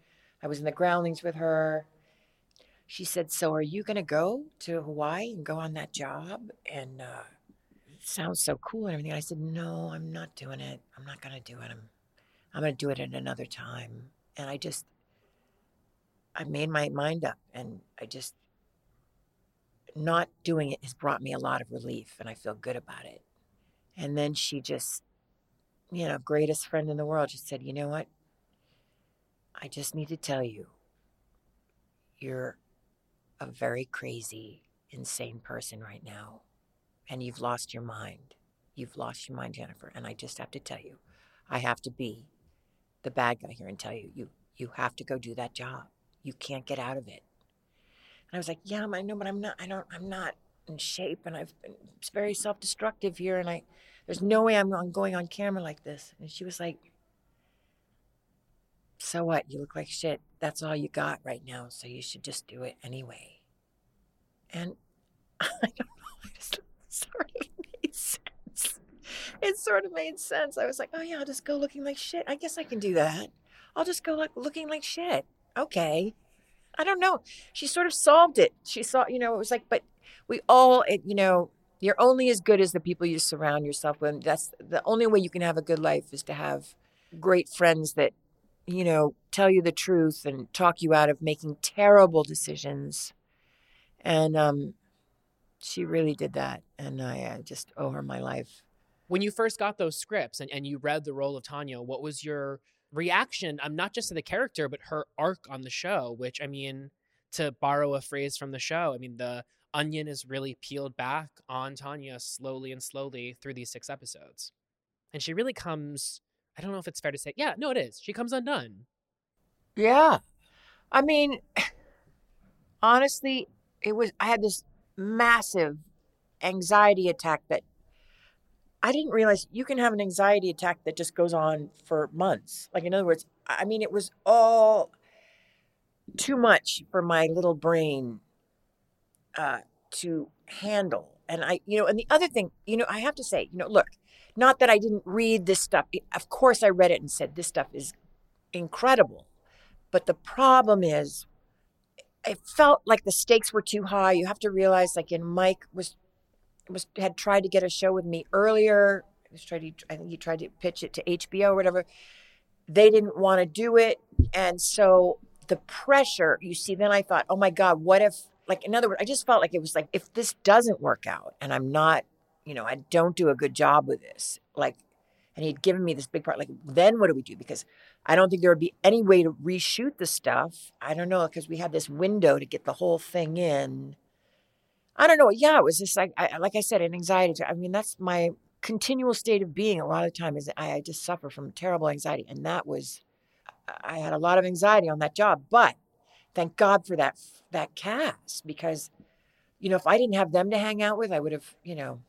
I was in the groundlings with her. She said, So are you going to go to Hawaii and go on that job? And uh, it sounds so cool and everything. I said, No, I'm not doing it. I'm not going to do it. I'm, I'm going to do it at another time. And I just, I made my mind up and I just, not doing it has brought me a lot of relief and I feel good about it. And then she just, you know, greatest friend in the world, just said, you know what? I just need to tell you, you're a very crazy, insane person right now. And you've lost your mind. You've lost your mind, Jennifer. And I just have to tell you, I have to be the bad guy here and tell you, you, you have to go do that job. You can't get out of it. And I was like, yeah, I know, but I'm not, I don't, I'm not in shape and I've been it's very self-destructive here and I, there's no way I'm going on camera like this. And she was like, so what? You look like shit. That's all you got right now. So you should just do it anyway. And [LAUGHS] I don't know, it just sort of made sense. It sort of made sense. I was like, oh yeah, I'll just go looking like shit. I guess I can do that. I'll just go like looking like shit. Okay. I don't know. She sort of solved it. She saw, you know, it was like, but we all, it, you know, you're only as good as the people you surround yourself with. That's the only way you can have a good life is to have great friends that, you know, tell you the truth and talk you out of making terrible decisions. And um, she really did that. And I, just owe her my life. When you first got those scripts and, and you read the role of Tanya, what was your reaction? I'm not just to the character, but her arc on the show, which I mean, to borrow a phrase from the show, I mean, the onion is really peeled back on Tanya slowly and slowly through these six episodes. And she really comes, I don't know if it's fair to say, yeah, no, it is. She comes undone. Yeah. I mean, [SIGHS] honestly, it was, I had this massive anxiety attack that I didn't realize you can have an anxiety attack that just goes on for months. Like, in other words, I mean, it was all too much for my little brain uh, to handle. And I, you know, and the other thing, you know, I have to say, you know, look, not that I didn't read this stuff. Of course, I read it and said, this stuff is incredible. But the problem is, it felt like the stakes were too high. You have to realize, like, in Mike was was had tried to get a show with me earlier. He was trying to, I think he tried to pitch it to HBO or whatever. They didn't want to do it, and so the pressure. You see, then I thought, oh my God, what if like in other words, I just felt like it was like if this doesn't work out and I'm not, you know, I don't do a good job with this, like, and he'd given me this big part, like, then what do we do? Because I don't think there would be any way to reshoot the stuff. I don't know because we had this window to get the whole thing in. I don't know. Yeah, it was just like, I, like I said, an anxiety. I mean, that's my continual state of being. A lot of time is I, I just suffer from terrible anxiety, and that was, I had a lot of anxiety on that job. But thank God for that that cast because, you know, if I didn't have them to hang out with, I would have, you know,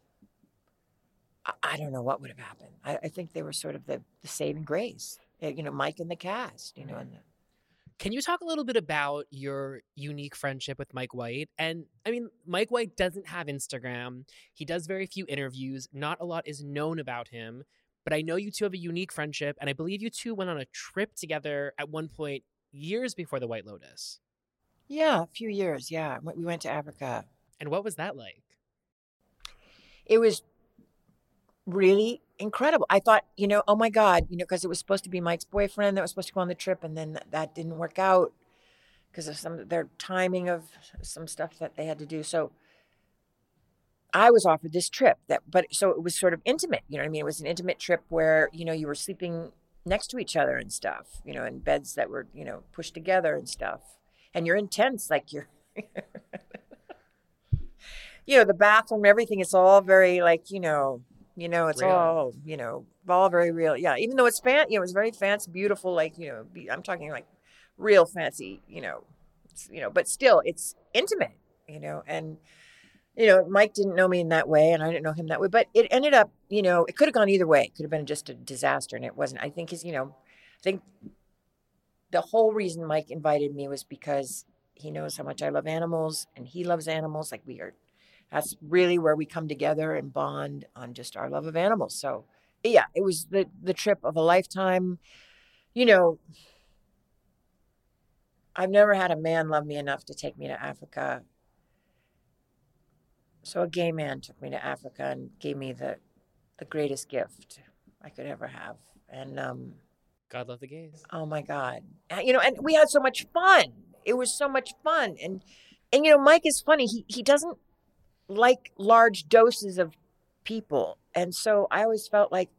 I, I don't know what would have happened. I, I think they were sort of the, the saving grace. Uh, You know, Mike and the cast. You know, and the, Can you talk a little bit about your unique friendship with Mike White? And I mean, Mike White doesn't have Instagram. He does very few interviews. Not a lot is known about him. But I know you two have a unique friendship, and I believe you two went on a trip together at one point years before the White Lotus. yeah, a few years. Yeah, we we went to Africa. And what was that like? it was really incredible. I thought, you know, oh my God, you know, because it was supposed to be Mike's boyfriend that was supposed to go on the trip, and then that, that didn't work out because of some their timing of some stuff that they had to do. So I was offered this trip that, but so it was sort of intimate. You know what I mean? It was an intimate trip where you know you were sleeping next to each other and stuff. You know, in beds that were you know pushed together and stuff, and you're intense, like you're. you know the bathroom everything it's all very like you know you know it's Real. all you know all very real yeah even though it's fan you know it's very fancy beautiful like you know be, i'm talking like real fancy you know you know but still it's intimate you know and you know mike didn't know me in that way and i didn't know him that way but it ended up you know it could have gone either way it could have been just a disaster and it wasn't i think his you know i think the whole reason mike invited me was because he knows how much i love animals and he loves animals like we are that's really where we come together and bond on just our love of animals. So, yeah, it was the the trip of a lifetime. You know, I've never had a man love me enough to take me to Africa. So a gay man took me to Africa and gave me the the greatest gift I could ever have. And um God love the gays. Oh my God. You know, and we had so much fun. It was so much fun. And and you know, Mike is funny. He he doesn't like large doses of people. And so I always felt like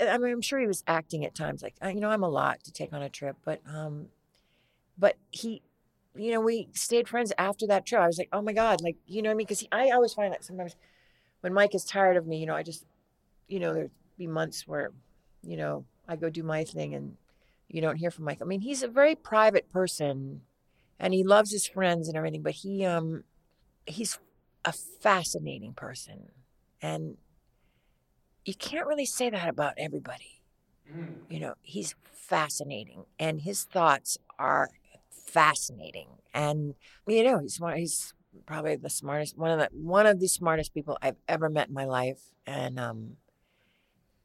I mean, I'm sure he was acting at times like, "Uh, you know, I'm a lot to take on a trip, but um but he you know, we stayed friends after that trip. I was like, "Oh my God." Like, you know what I mean? Cuz I always find that sometimes when Mike is tired of me, you know, I just you know, there'd be months where you know, I go do my thing and you don't hear from Mike. I mean, he's a very private person and he loves his friends and everything, but he um he's a fascinating person. And you can't really say that about everybody. You know, he's fascinating and his thoughts are fascinating. And you know, he's one he's probably the smartest one of the one of the smartest people I've ever met in my life. And um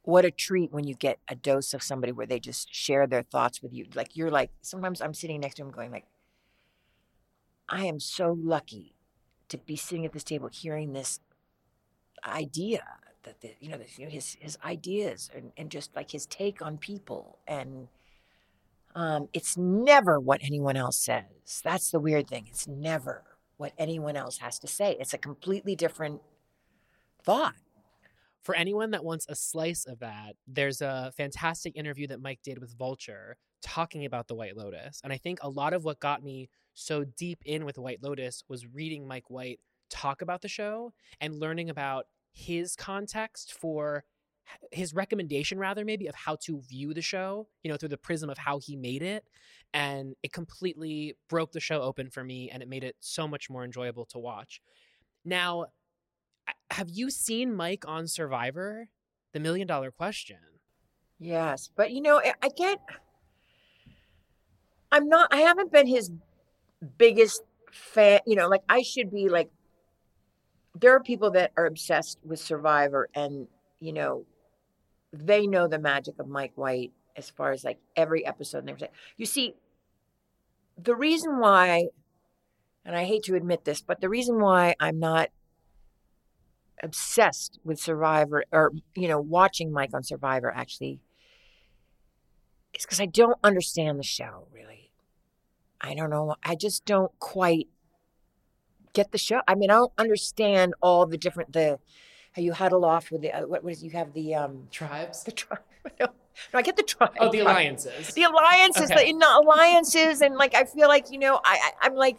what a treat when you get a dose of somebody where they just share their thoughts with you. Like you're like sometimes I'm sitting next to him going like I am so lucky to be sitting at this table hearing this idea that the, you know, his his ideas and, and just like his take on people and um, it's never what anyone else says. That's the weird thing. It's never what anyone else has to say. It's a completely different thought. For anyone that wants a slice of that, there's a fantastic interview that Mike did with Vulture talking about the White Lotus. And I think a lot of what got me so deep in with White Lotus was reading Mike White talk about the show and learning about his context for his recommendation rather maybe of how to view the show you know through the prism of how he made it and it completely broke the show open for me and it made it so much more enjoyable to watch now have you seen mike on survivor the million dollar question Yes, but you know, I- get. I'm not. I haven't been his biggest fan. You know, like I should be. Like there are people that are obsessed with Survivor, and you know, they know the magic of Mike White as far as like every episode and everything. You see, the reason why, and I hate to admit this, but the reason why I'm not obsessed with Survivor or you know watching Mike on Survivor actually is because I don't understand the show really. I don't know. I just don't quite get the show. I mean, I don't understand all the different the you huddle off with the uh, what was you have the um Tribes? the tribe. [LAUGHS] No, no, I get the tribe. Oh, the alliances. The alliances, Okay. the in the alliances, and like I feel like you know, I, I I'm like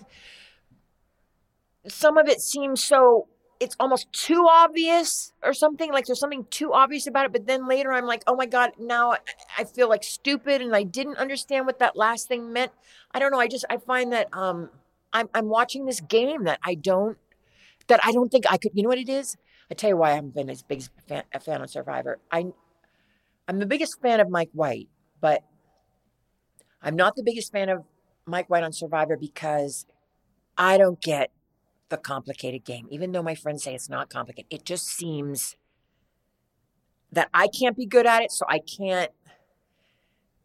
some of it seems so it's almost too obvious or something like there's something too obvious about it but then later i'm like oh my god now I- i feel like stupid and i didn't understand what that last thing meant i don't know i just i find that um i'm, I'm watching this game that i don't that i don't think i could you know what it is i tell you why i haven't been as big a fan, a fan of survivor i i'm the biggest fan of mike white but i'm not the biggest fan of mike white on survivor because i don't get the complicated game, even though my friends say it's not complicated. It just seems that I can't be good at it, so I can't.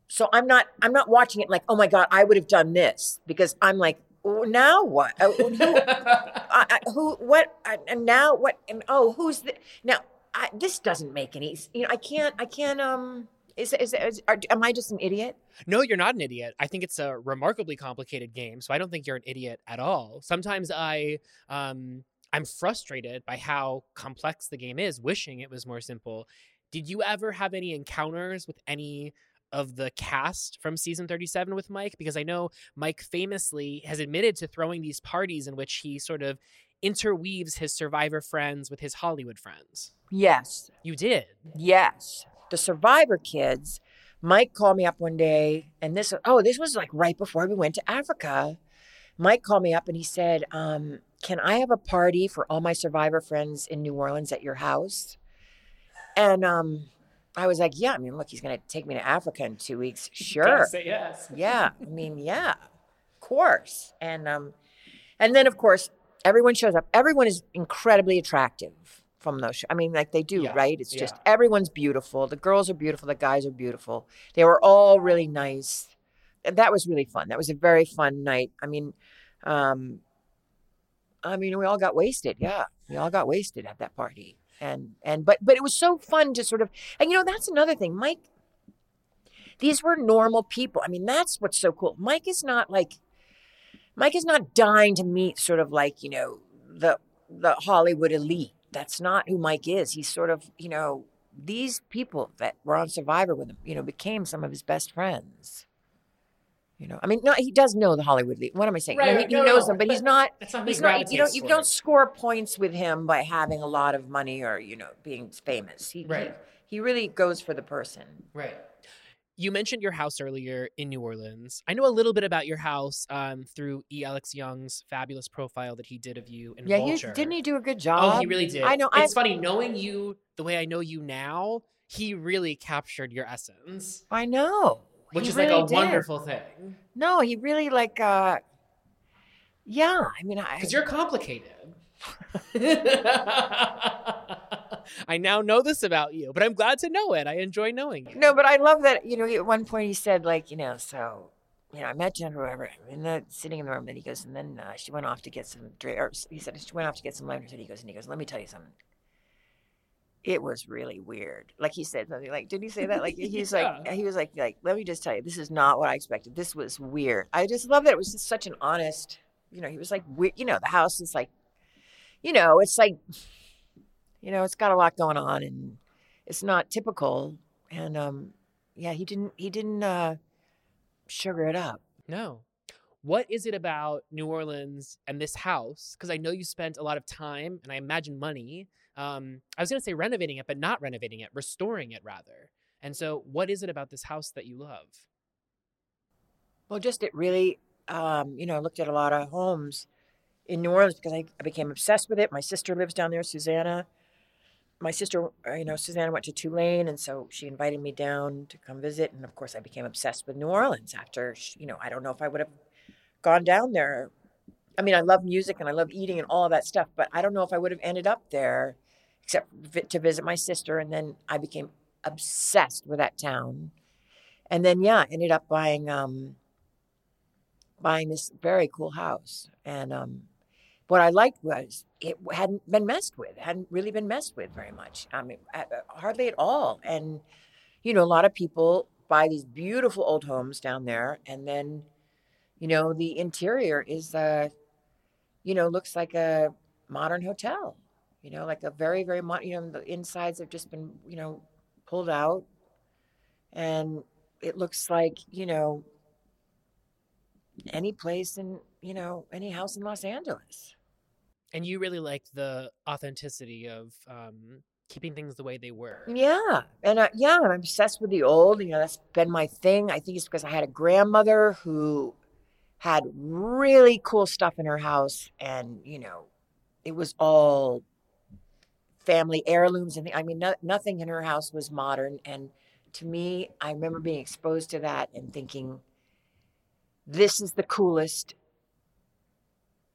So I'm not. I'm not watching it like, oh my god, I would have done this because I'm like, now what? Oh, who, [LAUGHS] I, who? What? I, and now what? And oh, who's the now? I, this doesn't make any. You know, I can't. I can't. Um, is is, is are, am I just an idiot? No, you're not an idiot. I think it's a remarkably complicated game, so I don't think you're an idiot at all. Sometimes I um I'm frustrated by how complex the game is, wishing it was more simple. Did you ever have any encounters with any of the cast from season 37 with Mike? Because I know Mike famously has admitted to throwing these parties in which he sort of interweaves his survivor friends with his Hollywood friends. Yes. You did. Yes. The Survivor kids, Mike called me up one day, and this, oh, this was like right before we went to Africa. Mike called me up and he said, um, Can I have a party for all my Survivor friends in New Orleans at your house? And um, I was like, Yeah, I mean, look, he's going to take me to Africa in two weeks. Sure. Say yes. Yeah. [LAUGHS] I mean, yeah, of course. And um, and then of course everyone shows up. Everyone is incredibly attractive from those. I mean, like they do, Yeah, right? It's just yeah. everyone's beautiful. The girls are beautiful. The guys are beautiful. They were all really nice. And That was really fun. That was a very fun night. I mean, um, I mean, we all got wasted. Yeah, we all got wasted at that party. And and but but it was so fun to sort of and you know that's another thing, Mike. These were normal people. I mean, that's what's so cool. Mike is not like Mike is not dying to meet sort of like, you know, the the Hollywood elite. That's not who Mike is. He's sort of, you know, these people that were on Survivor with him, you know, became some of his best friends. You know, I mean, no, he does know the Hollywood elite. What am I saying? You know, Right, he, right. he knows no, them, but, he's not. Not He's not. You don't. You don't score points with him by having a lot of money or you know being famous. He, Right. He, he really goes for the person. Right. You mentioned your house earlier in New Orleans. I know a little bit about your house um, through E. Alex Jung's fabulous profile that he did of you in Yeah, he, Vulture. didn't he do a good job? Oh, he really did. I know. It's I funny knowing you the way I know you now. He really captured your essence, I know. Which He is really like a did. wonderful thing No, he really like. uh Yeah, I mean, I. because you're complicated. [LAUGHS] I now know this about you, but I'm glad to know it. I enjoy knowing you. No, but I love that. You know, at one point he said, like, you know, so, you know, I met Jennifer Weber in the sitting in the room. Then he goes, and then uh, she went off to get some. Or he said she went off to get some. And he goes, and he goes, let me tell you something. It was really weird. Like he said something like, didn't he say that? Like [LAUGHS] he's like, he was like, like, let me just tell you, this is not what I expected. This was weird. I just love that it was just such an honest. You know, he was like, we- you know, the house is like, you know, it's like, you know, it's got a lot going on, and it's not typical. And um, yeah, he didn't he didn't uh sugar it up. No. What is it about New Orleans and this house? Because I know you spent a lot of time and I imagine money. Um, I was going to say renovating it, but not renovating it, restoring it rather. And so, what is it about this house that you love? Well, just it really um, you know, I looked at a lot of homes in New Orleans because I, I became obsessed with it. My sister lives down there, Susanna. My sister, uh, you know, Susanna went to Tulane, and so she invited me down to come visit. And of course, I became obsessed with New Orleans after, sh- you know, I don't know if I would have gone down there. I mean, I love music and I love eating and all that stuff, but I don't know if I would have ended up there except to visit my sister. And then I became obsessed with that town. And then, yeah, ended up buying, um, buying this very cool house. And um, what I liked was it hadn't been messed with, hadn't really been messed with very much. I mean, hardly at all. And, you know, a lot of people buy these beautiful old homes down there. And then, you know, the interior is, uh, you know, looks like a modern hotel. You know, like a very, very modern. You know, the insides have just been, you know, pulled out, and it looks like you know any place in you know any house in Los Angeles. And you really like the authenticity of um, keeping things the way they were. Yeah, and uh, yeah, I'm obsessed with the old. You know, that's been my thing. I think it's because I had a grandmother who had really cool stuff in her house, and you know, it was all family heirlooms and I mean, no, nothing in her house was modern. And to me, I remember being exposed to that and thinking, this is the coolest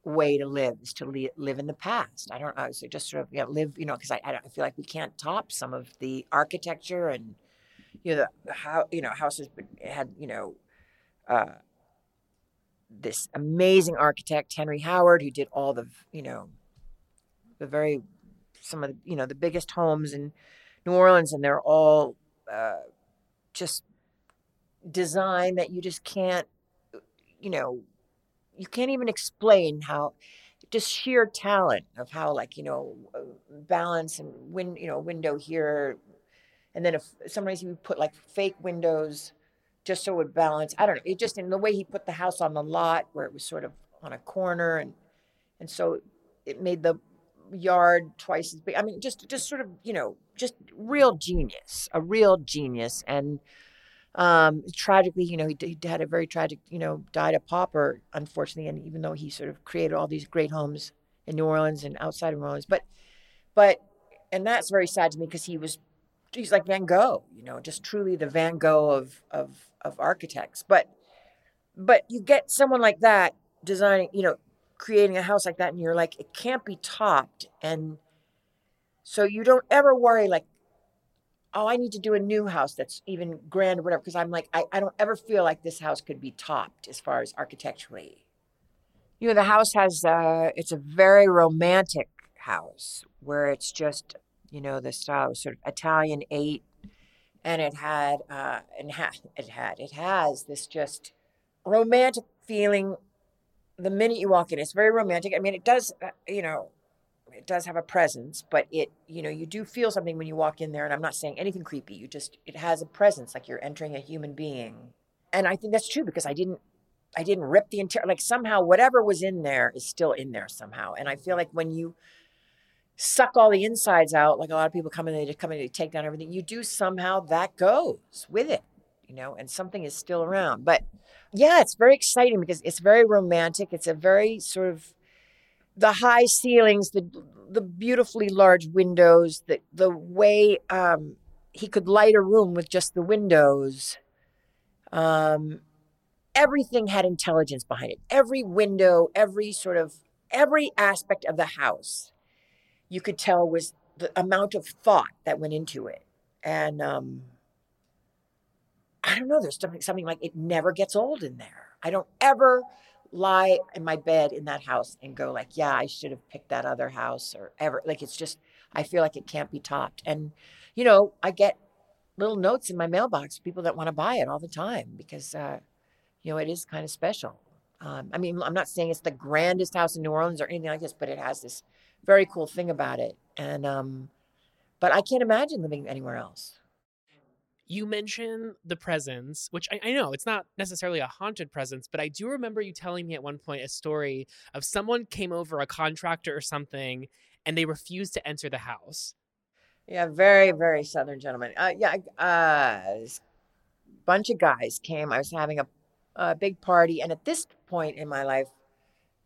way to live is to li- live in the past. I don't know. So just sort of you know, live, you know, because I, I, I feel like we can't top some of the architecture and you know the how you know houses had you know uh, this amazing architect Henry Howard who did all the you know the very some of the you know the biggest homes in New Orleans and they're all uh, just design that you just can't you know you can't even explain how just sheer talent of how like you know balance and win you know window here. And then if sometimes would put like fake windows just so it would balance i don't know it just in the way he put the house on the lot where it was sort of on a corner and and so it made the yard twice as big i mean just just sort of you know just real genius a real genius and um, tragically, you know, he, he, had a very tragic, you know, died a pauper, unfortunately. And even though he sort of created all these great homes in New Orleans and outside of New Orleans, but, but, and that's very sad to me because he was, he's like Van Gogh, you know, just truly the Van Gogh of, of, of architects. But, but you get someone like that designing, you know, creating a house like that, and you're like, it can't be topped. And so you don't ever worry, like, oh, I need to do a new house that's even grand or whatever. Because I'm like, I, I don't ever feel like this house could be topped as far as architecturally. You know, the house has, uh, it's a very romantic house where it's just, you know, the style was sort of Italianate. And it had, uh, and ha- it had, it has this just romantic feeling the minute you walk in. It's very romantic. I mean, it does, uh, you know, it does have a presence, but it, you know, you do feel something when you walk in there. And I'm not saying anything creepy. You just, it has a presence, like you're entering a human being. And I think that's true because I didn't, I didn't rip the interior. Like somehow, whatever was in there is still in there somehow. And I feel like when you suck all the insides out, like a lot of people come in, they just come in, they take down everything. You do somehow that goes with it, you know, and something is still around. But yeah, it's very exciting because it's very romantic. It's a very sort of the high ceilings, the the beautifully large windows, the the way um, he could light a room with just the windows. Um, everything had intelligence behind it. Every window, every sort of every aspect of the house, you could tell was the amount of thought that went into it. And um, I don't know. There's something something like it never gets old in there. I don't ever lie in my bed in that house and go like, yeah, I should have picked that other house or ever. Like it's just, I feel like it can't be topped. And, you know, I get little notes in my mailbox, people that want to buy it all the time because, uh, you know, it is kind of special. Um, I mean, I'm not saying it's the grandest house in New Orleans or anything like this, but it has this very cool thing about it. And, um, but I can't imagine living anywhere else you mention the presence, which I, I, know it's not necessarily a haunted presence, but I do remember you telling me at one point a story of someone came over, a contractor or something, and they refused to enter the house. Yeah, very, very southern gentleman. Uh, yeah, uh, a bunch of guys came. I was having a, a big party, and at this point in my life,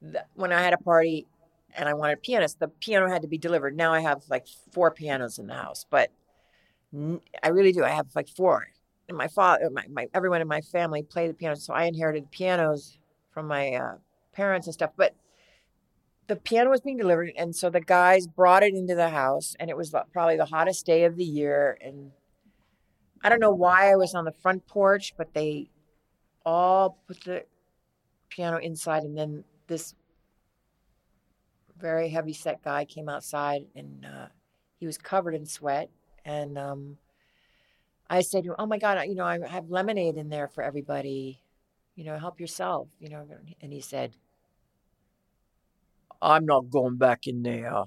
the, when I had a party and I wanted a pianist, the piano had to be delivered. Now I have like four pianos in the house, but I really do. I have like four. And my father, my, my everyone in my family play the piano, so I inherited pianos from my uh, parents and stuff. But the piano was being delivered, and so the guys brought it into the house, and it was probably the hottest day of the year. And I don't know why I was on the front porch, but they all put the piano inside, and then this very heavy set guy came outside, and uh, he was covered in sweat and um, I said to him, "Oh my God, you know, I have lemonade in there for everybody. You know, help yourself. You know." And he said, I'm not going back in there.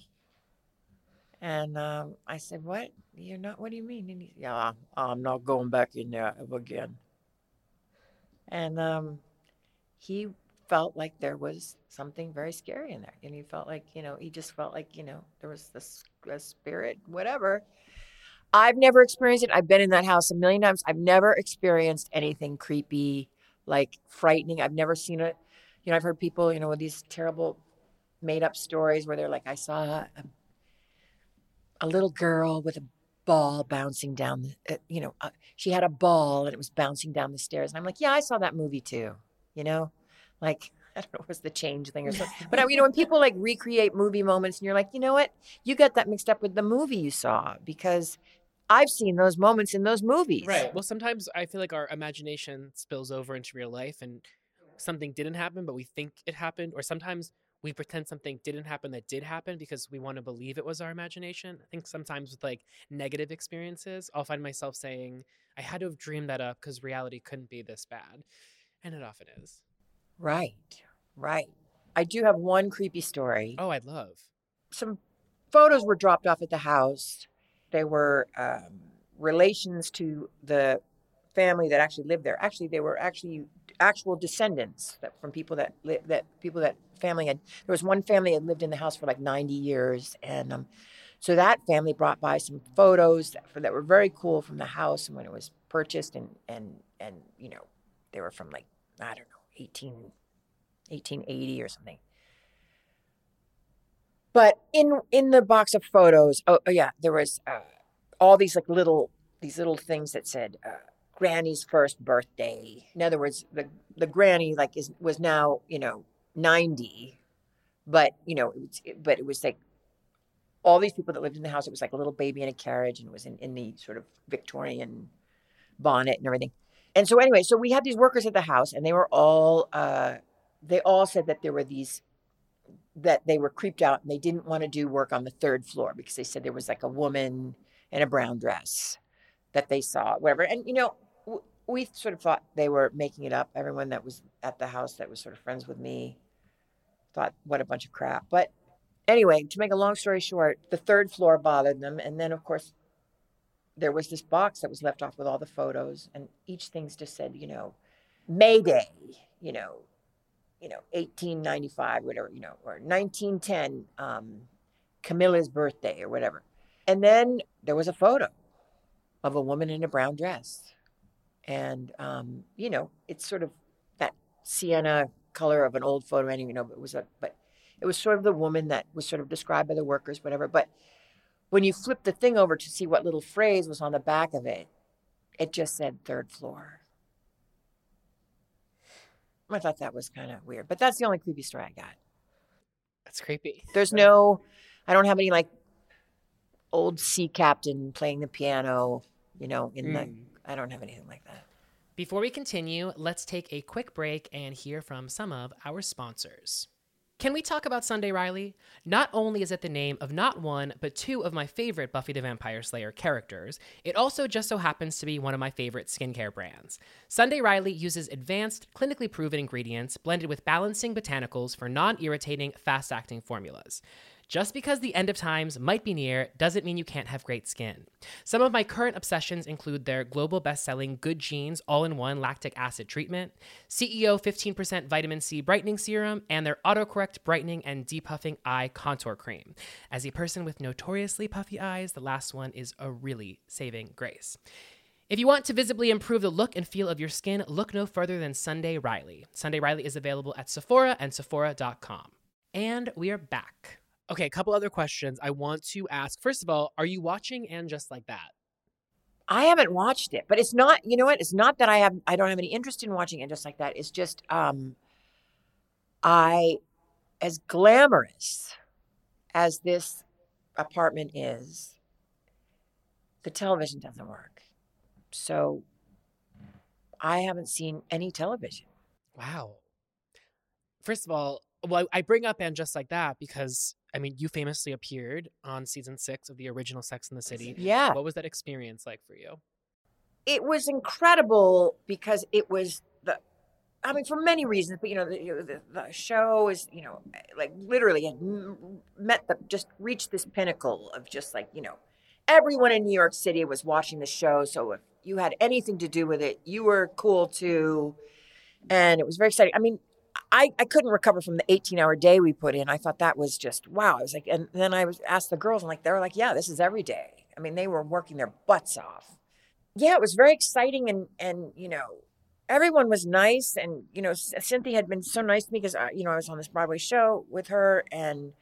And um, I said, What? You're not? What do you mean? And he, yeah, I'm not going back in there ever again. And um, he felt like there was something very scary in there. And he felt like, you know, he just felt like, you know, there was this spirit, whatever. I've never experienced it. I've been in that house a million times. I've never experienced anything creepy, like frightening. I've never seen it. You know, I've heard people, you know, with these terrible made up stories where they're like, I saw a, a little girl with a ball bouncing down the, uh, you know, uh, she had a ball and it was bouncing down the stairs. And I'm like, yeah, I saw that movie too, you know, like, [LAUGHS] I don't know, it was the Changeling or something. But, uh, you know, when people like recreate movie moments and you're like, you know what, you got that mixed up with the movie you saw because I've seen those moments in those movies. Right. Well, sometimes I feel like our imagination spills over into real life and something didn't happen, but we think it happened. Or sometimes we pretend something didn't happen that did happen because we want to believe it was our imagination. I think sometimes with like negative experiences, I'll find myself saying, I had to have dreamed that up because reality couldn't be this bad. And it often is. Right. Right. I do have one creepy story. Oh, I'd love. some photos were dropped off at the house. They were um, relations to the family that actually lived there. Actually, they were actually actual descendants that, from people that li- that people that family had. There was one family that lived in the house for like ninety years, and um, so that family brought by some photos that, for, that were very cool from the house and when it was purchased, and and and you know they were from like I don't know 18, 1880 or something. But in in the box of photos, oh, oh yeah, there was uh, all these like little these little things that said uh, Granny's first birthday. In other words, the the granny like is was now you know ninety, but you know, it it- but it was like all these people that lived in the house. It was like a little baby in a carriage, and it was in in the sort of Victorian bonnet and everything. And so anyway, so we had these workers at the house, and they were all uh, they all said that there were these that they were creeped out and they didn't want to do work on the third floor because they said there was like a woman in a brown dress that they saw, whatever. And you know, we sort of thought they were making it up. Everyone that was at the house that was sort of friends with me thought, what a bunch of crap. But anyway, to make a long story short, the third floor bothered them, and then of course there was this box that was left off with all the photos, and each thing's just said, you know, Mayday, you know, you know, 1895, whatever, you know, or 1910, um, Camilla's birthday or whatever. And then there was a photo of a woman in a brown dress. And, um, you know, it's sort of that sienna color of an old photo, and you know, but it was a, but it was sort of the woman that was sort of described by the workers, whatever. But when you flip the thing over to see what little phrase was on the back of it, it just said third floor. I thought that was kind of weird, but that's the only creepy story I got. That's creepy. There's no, I don't have any like old sea captain playing the piano, you know, in the, Mm. I don't have anything like that. Before we continue, let's take a quick break and hear from some of our sponsors. Can we talk about Sunday Riley? Not only is it the name of not one, but two of my favorite Buffy the Vampire Slayer characters, it also just so happens to be one of my favorite skincare brands. Sunday Riley uses advanced, clinically proven ingredients blended with balancing botanicals for non irritating, fast acting formulas. Just because the end of times might be near doesn't mean you can't have great skin. Some of my current obsessions include their global best-selling Good Genes all-in-one lactic acid treatment, CEO 15% vitamin C brightening serum, and their autocorrect brightening and depuffing eye contour cream. As a person with notoriously puffy eyes, the last one is a really saving grace. If you want to visibly improve the look and feel of your skin, look no further than Sunday Riley. Sunday Riley is available at Sephora and Sephora.com. And we are back. Okay, a couple other questions I want to ask. First of all, are you watching and just like that? I haven't watched it, but it's not, you know what? It's not that I have, I don't have any interest in watching And just like that. It's just, um, I, as glamorous as this apartment is, the television doesn't work. So I haven't seen any television. Wow. First of all, well, I bring up and just like that because I mean, you famously appeared on season six of the original Sex and the City. Yeah. What was that experience like for you? it was incredible because it was the I mean, for many reasons, but you know, the, the, the show is, you know, like literally had met the just reached this pinnacle of just like, you know, everyone in New York City was watching the show. So if you had anything to do with it, you were cool too. And it was very exciting. I mean, I, I couldn't recover from the 18 hour day we put in. I thought that was just wow. I was like, and then I was asked the girls, I'm like, they were like, yeah, this is every day. I mean, they were working their butts off. Yeah, it was very exciting. And, and, you know, everyone was nice. And, you know, Cynthia had been so nice to me because, uh, you know, I was on this Broadway show with her and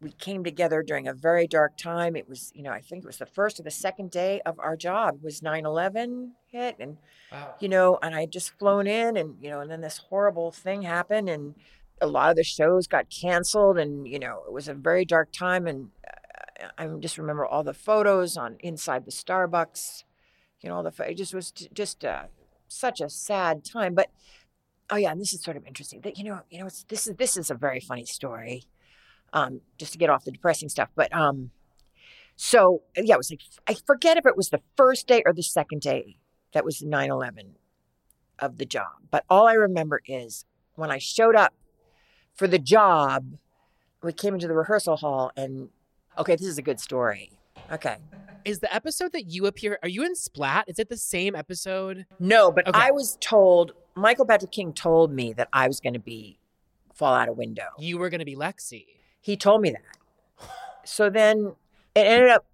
we came together during a very dark time. It was, you know, I think it was the first or the second day of our job was 9-11 hit. And, Wow. you know, and I had just flown in and, you know, and then this horrible thing happened and a lot of the shows got canceled and, you know, it was a very dark time. And uh, I just remember all the photos on inside the Starbucks, you know, all the, it just was just uh, such a sad time. But, oh yeah, and this is sort of interesting that, you know, you know, it's, this is, this is a very funny story. Um, just to get off the depressing stuff. But, um, so yeah, it was like, I forget if it was the first day or the second day that was 9 11 of the job. But all I remember is when I showed up for the job, we came into the rehearsal hall and, okay, this is a good story. Okay. Is the episode that you appear? Are you in Splat? Is it the same episode? No, but Okay. I was told, Michael Patrick King told me that I was going to be fall out a window. You were going to be Lexi. He told me that. So then it ended up,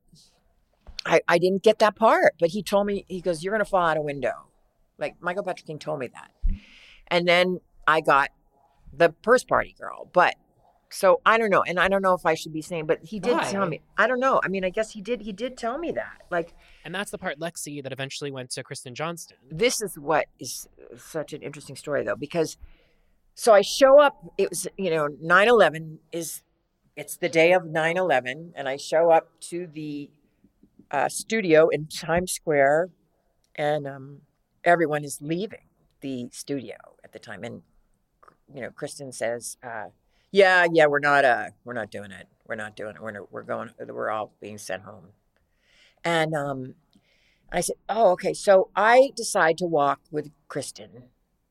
I, I didn't get that part, but he told me, he goes, You're going to fall out a window. Like Michael Patrick King told me that. And then I got the purse party girl. But so I don't know. And I don't know if I should be saying, but he did tell me. I don't know. I mean, I guess he did. He did tell me that. Like, And that's the part Lexi that eventually went to Kristen Johnston. this is what is such an interesting story though because so i show up it was you know 9-11 is it's the day of 9-11 and i show up to the uh, studio in times square and um, everyone is leaving the studio at the time. And you know kristen says uh, yeah yeah we're not uh we're not doing it. We're not doing it. We're, we're going we're all being sent home. And um I said, "Oh, okay." So I decide to walk with Kristen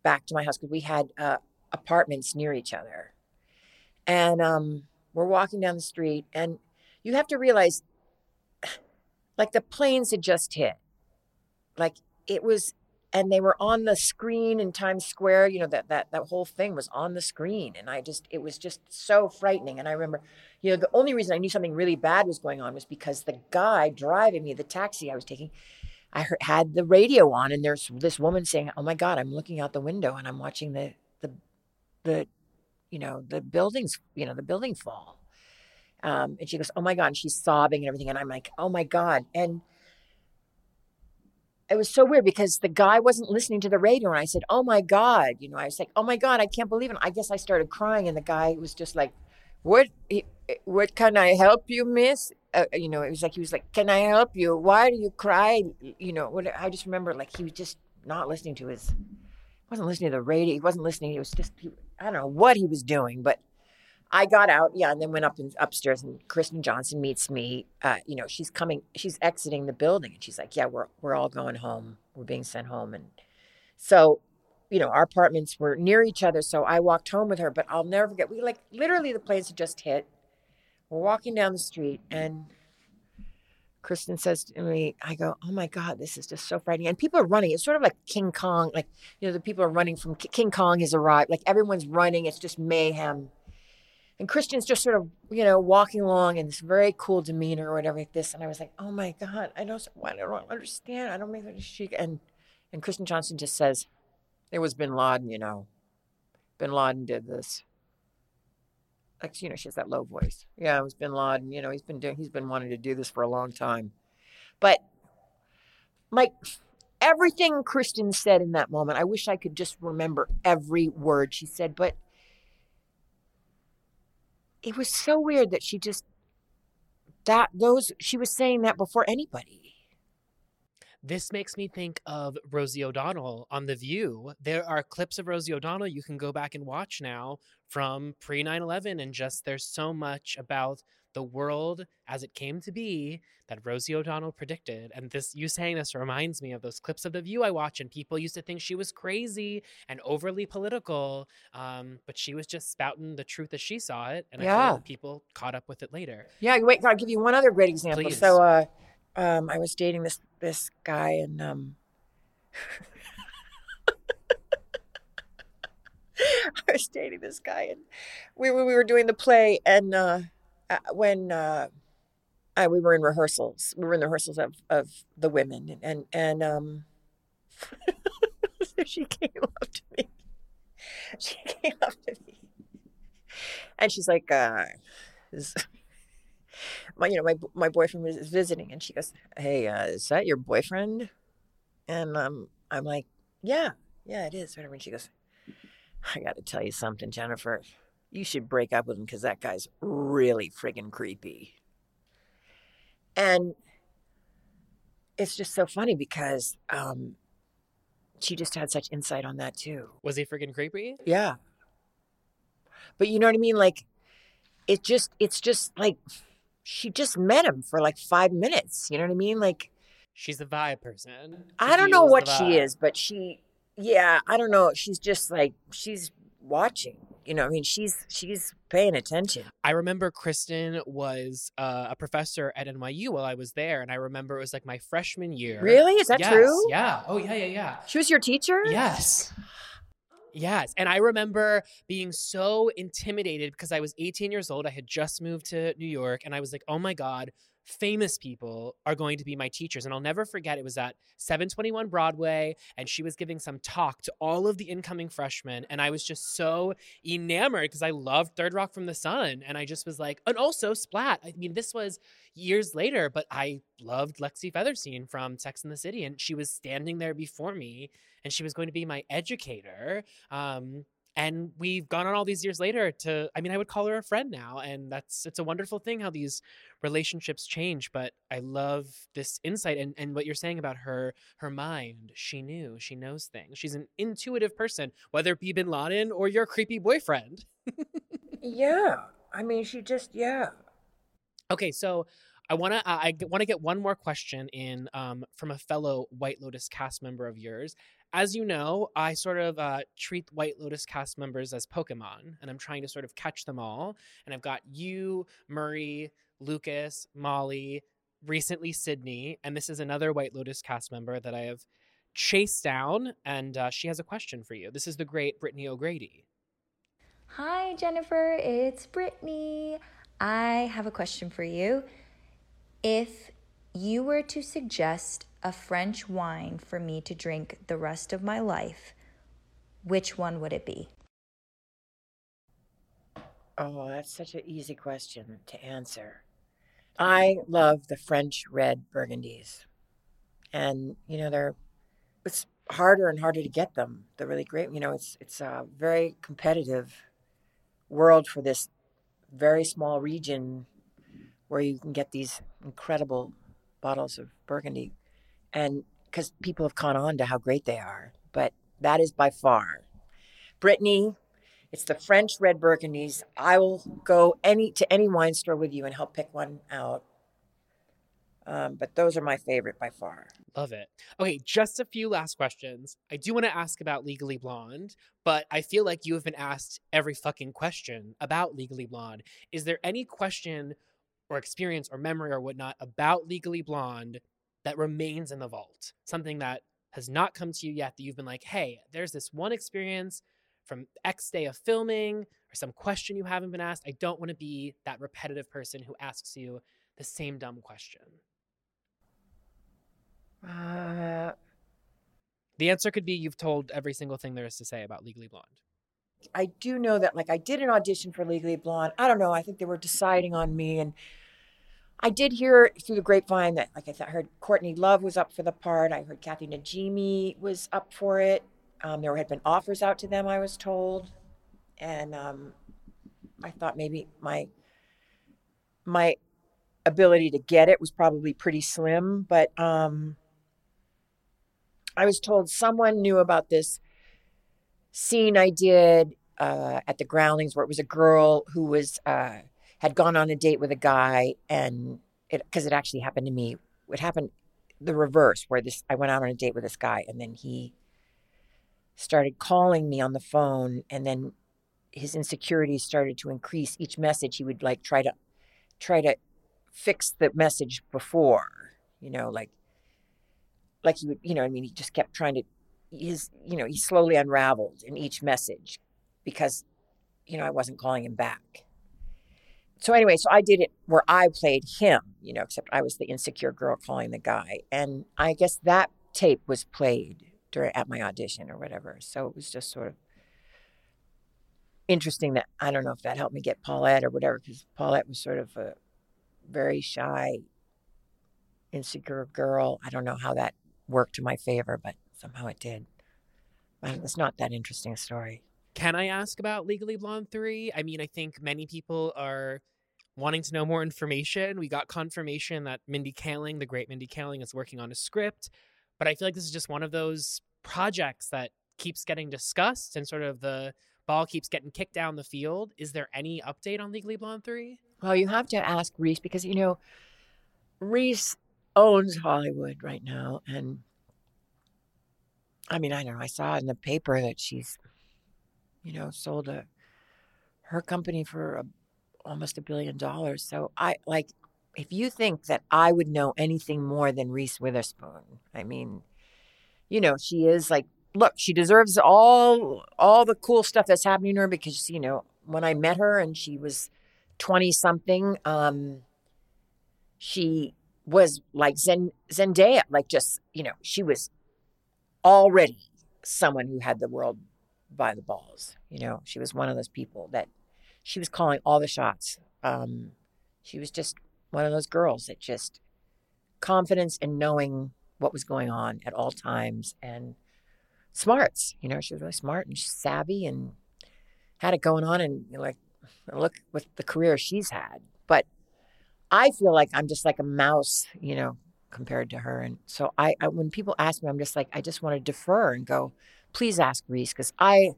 back to my house because we had uh, apartments near each other, and um, we're walking down the street, and you have to realize, like the planes had just hit, like it was, and they were on the screen in Times Square. You know that that that whole thing was on the screen, and I just it was just so frightening. And I remember, you know, the only reason I knew something really bad was going on was because the guy driving me, the taxi I was taking. I heard, had the radio on, and there's this woman saying, "Oh my God, I'm looking out the window and I'm watching the the the you know the buildings, you know the building fall." Um, and she goes, "Oh my God!" And she's sobbing and everything, and I'm like, "Oh my God!" And it was so weird because the guy wasn't listening to the radio, and I said, "Oh my God!" You know, I was like, "Oh my God, I can't believe it!" I guess I started crying, and the guy was just like, "What? What can I help you, Miss?" uh, you know, it was like he was like, "Can I help you? Why do you cry?" You know, what I just remember like he was just not listening to his, wasn't listening to the radio. He wasn't listening. He was just, he, I don't know what he was doing, but I got out, yeah, and then went up and upstairs, and Kristen Johnston meets me. Uh, you know, she's coming, she's exiting the building, and she's like, "Yeah, we're we're all going home. We're being sent home." And so, you know, our apartments were near each other, so I walked home with her. But I'll never forget. We like literally the planes had just hit. We're walking down the street, and Kristen says to me, I go, Oh my God, this is just so frightening. And people are running. It's sort of like King Kong. Like, you know, the people are running from King Kong has arrived. Like everyone's running. It's just mayhem. And Kristen's just sort of, you know, walking along in this very cool demeanor or whatever like this. And I was like, Oh my God, I don't, I don't understand. I don't make that chic. And, and Kristen Johnston just says, It was bin Laden, you know. Bin Laden did this like you know she has that low voice yeah it was bin laden you know he's been doing he's been wanting to do this for a long time but like everything Christian said in that moment i wish i could just remember every word she said but it was so weird that she just that those she was saying that before anybody This makes me think of Rosie O'Donnell on The View. There are clips of Rosie O'Donnell you can go back and watch now from pre 9 11, and just there's so much about the world as it came to be that Rosie O'Donnell predicted. And this, you saying this reminds me of those clips of The View I watch, and people used to think she was crazy and overly political, um, but she was just spouting the truth as she saw it. And I feel like people caught up with it later. Yeah, wait, I'll give you one other great example. Please. So, uh, um, I was dating this this guy, and um, [LAUGHS] I was dating this guy, and we we were doing the play, and uh, when uh, I, we were in rehearsals, we were in the rehearsals of of the women, and and, um, [LAUGHS] so she came up to me. She came up to me, and she's like, uh, my you know my my boyfriend was visiting and she goes hey uh, is that your boyfriend and um i'm like yeah yeah it is whatever and she goes i gotta tell you something jennifer you should break up with him because that guy's really friggin' creepy and it's just so funny because um she just had such insight on that too Was he freaking creepy? yeah. But you know what I mean? Like, it just, it's just like, she just met him for like five minutes. You know what I mean? Like, She's a vibe person. I don't know what she is, but she, yeah, I don't know. She's just like, she's watching. You know, I mean, she's, she's paying attention. I remember Kristen was uh, a professor at NYU while I was there, and I remember it was like my freshman year. Really? Is that Yes, true? Yeah. Oh, yeah, yeah, yeah. She was your teacher? Yes. Yes. And I remember being so intimidated because I was 18 years old. I had just moved to New York, and I was like, oh my God, famous people are going to be my teachers. And I'll never forget it was at 721 Broadway, and she was giving some talk to all of the incoming freshmen. And I was just so enamored because I loved Third Rock from the Sun. And I just was like, and also Splat. I mean, this was years later, but I loved Lexi Featherston from Sex and the City, and she was standing there before me, and she was going to be my educator. Um, and we've gone on all these years later to i mean i would call her a friend now and that's it's a wonderful thing how these relationships change but i love this insight and, and what you're saying about her her mind she knew she knows things she's an intuitive person whether it be bin laden or your creepy boyfriend [LAUGHS] Yeah. I mean, she just, yeah. Okay, so I want to I want to get one more question in um, from a fellow White Lotus cast member of yours. As you know, I sort of uh, treat White Lotus cast members as Pokemon, and I'm trying to sort of catch them all. And I've got you, Murray, Lucas, Molly, recently Sydney, and this is another White Lotus cast member that I have chased down, and uh, she has a question for you. This is the great Brittany O'Grady. Hi, Jennifer. It's Brittany. I have a question for you. If you were to suggest a French wine for me to drink the rest of my life, which one would it be? Oh, that's such an easy question to answer. I love the French red burgundies. And, you know, they're it's harder and harder to get them. They're really great. You know, it's it's a very competitive world for this very small region where you can get these incredible bottles of burgundy and because people have caught on to how great they are. But that is by far. Brittany, it's the French red burgundies. I will go any to any wine store with you and help pick one out. Um, but those are my favorite by far. Love it. Okay, just a few last questions. I do want to ask about Legally Blonde, but I feel like you have been asked every fucking question about Legally Blonde. Is there any question or experience or memory or whatnot about Legally Blonde that remains in the vault? Something that has not come to you yet that you've been like, hey, there's this one experience from X day of filming or some question you haven't been asked. I don't want to be that repetitive person who asks you the same dumb question. Uh, The answer could be you've told every single thing there is to say about Legally Blonde. I do know that, like, I did an audition for Legally Blonde. I don't know. I think they were deciding on me, and I did hear through the grapevine that, like I said, I heard Courtney Love was up for the part. I heard Kathy Najimy was up for it. Um, there had been offers out to them, I was told, and um, I thought maybe my my ability to get it was probably pretty slim. But um, I was told someone knew about this scene I did uh, at the Groundlings where it was a girl who was uh, had gone on a date with a guy and it because it actually happened to me. It happened the reverse where this I went out on a date with this guy and then he started calling me on the phone and then his insecurities started to increase each message he would like try to try to fix the message before you know like like he would you know i mean he just kept trying to his you know he slowly unraveled in each message because you know i wasn't calling him back. So anyway so i did it where i played him you know except i was the insecure girl calling the guy. And i guess that tape was played during at my audition or whatever. So it was just sort of interesting that i don't know if that helped me get paulette or whatever because paulette was sort of a very shy insecure girl. I don't know how that worked to my favor but somehow it did but it's not that interesting a story Can I ask about Legally Blonde 3? I mean, I think many people are wanting to know more information. We got confirmation that Mindy Kaling, the great Mindy Kaling, is working on a script. But I feel like this is just one of those projects that keeps getting discussed and sort of the ball keeps getting kicked down the field. Is there any update on Legally Blonde 3? Well, you have to ask Reese because you know Reese owns Hollywood right now, and I mean, I know I saw in the paper that she's, you know, sold a her company for a, almost a billion dollars. So I like if you think that I would know anything more than Reese Witherspoon, I mean, you know, she is like, look, she deserves all all the cool stuff that's happening to her because you know when I met her and she was 20 something um she was like Zen, Zendaya like just you know she was already someone who had the world by the balls. You know she was one of those people that she was calling all the shots. Um she was just one of those girls that just confidence and knowing what was going on at all times and smarts. You know she was really smart and savvy and had it going on and you know, like look with the career she's had. But I feel like I'm just like a mouse, you know, compared to her. And so I, I when people ask me, I'm just like, I just want to defer and go, please ask Reese, because I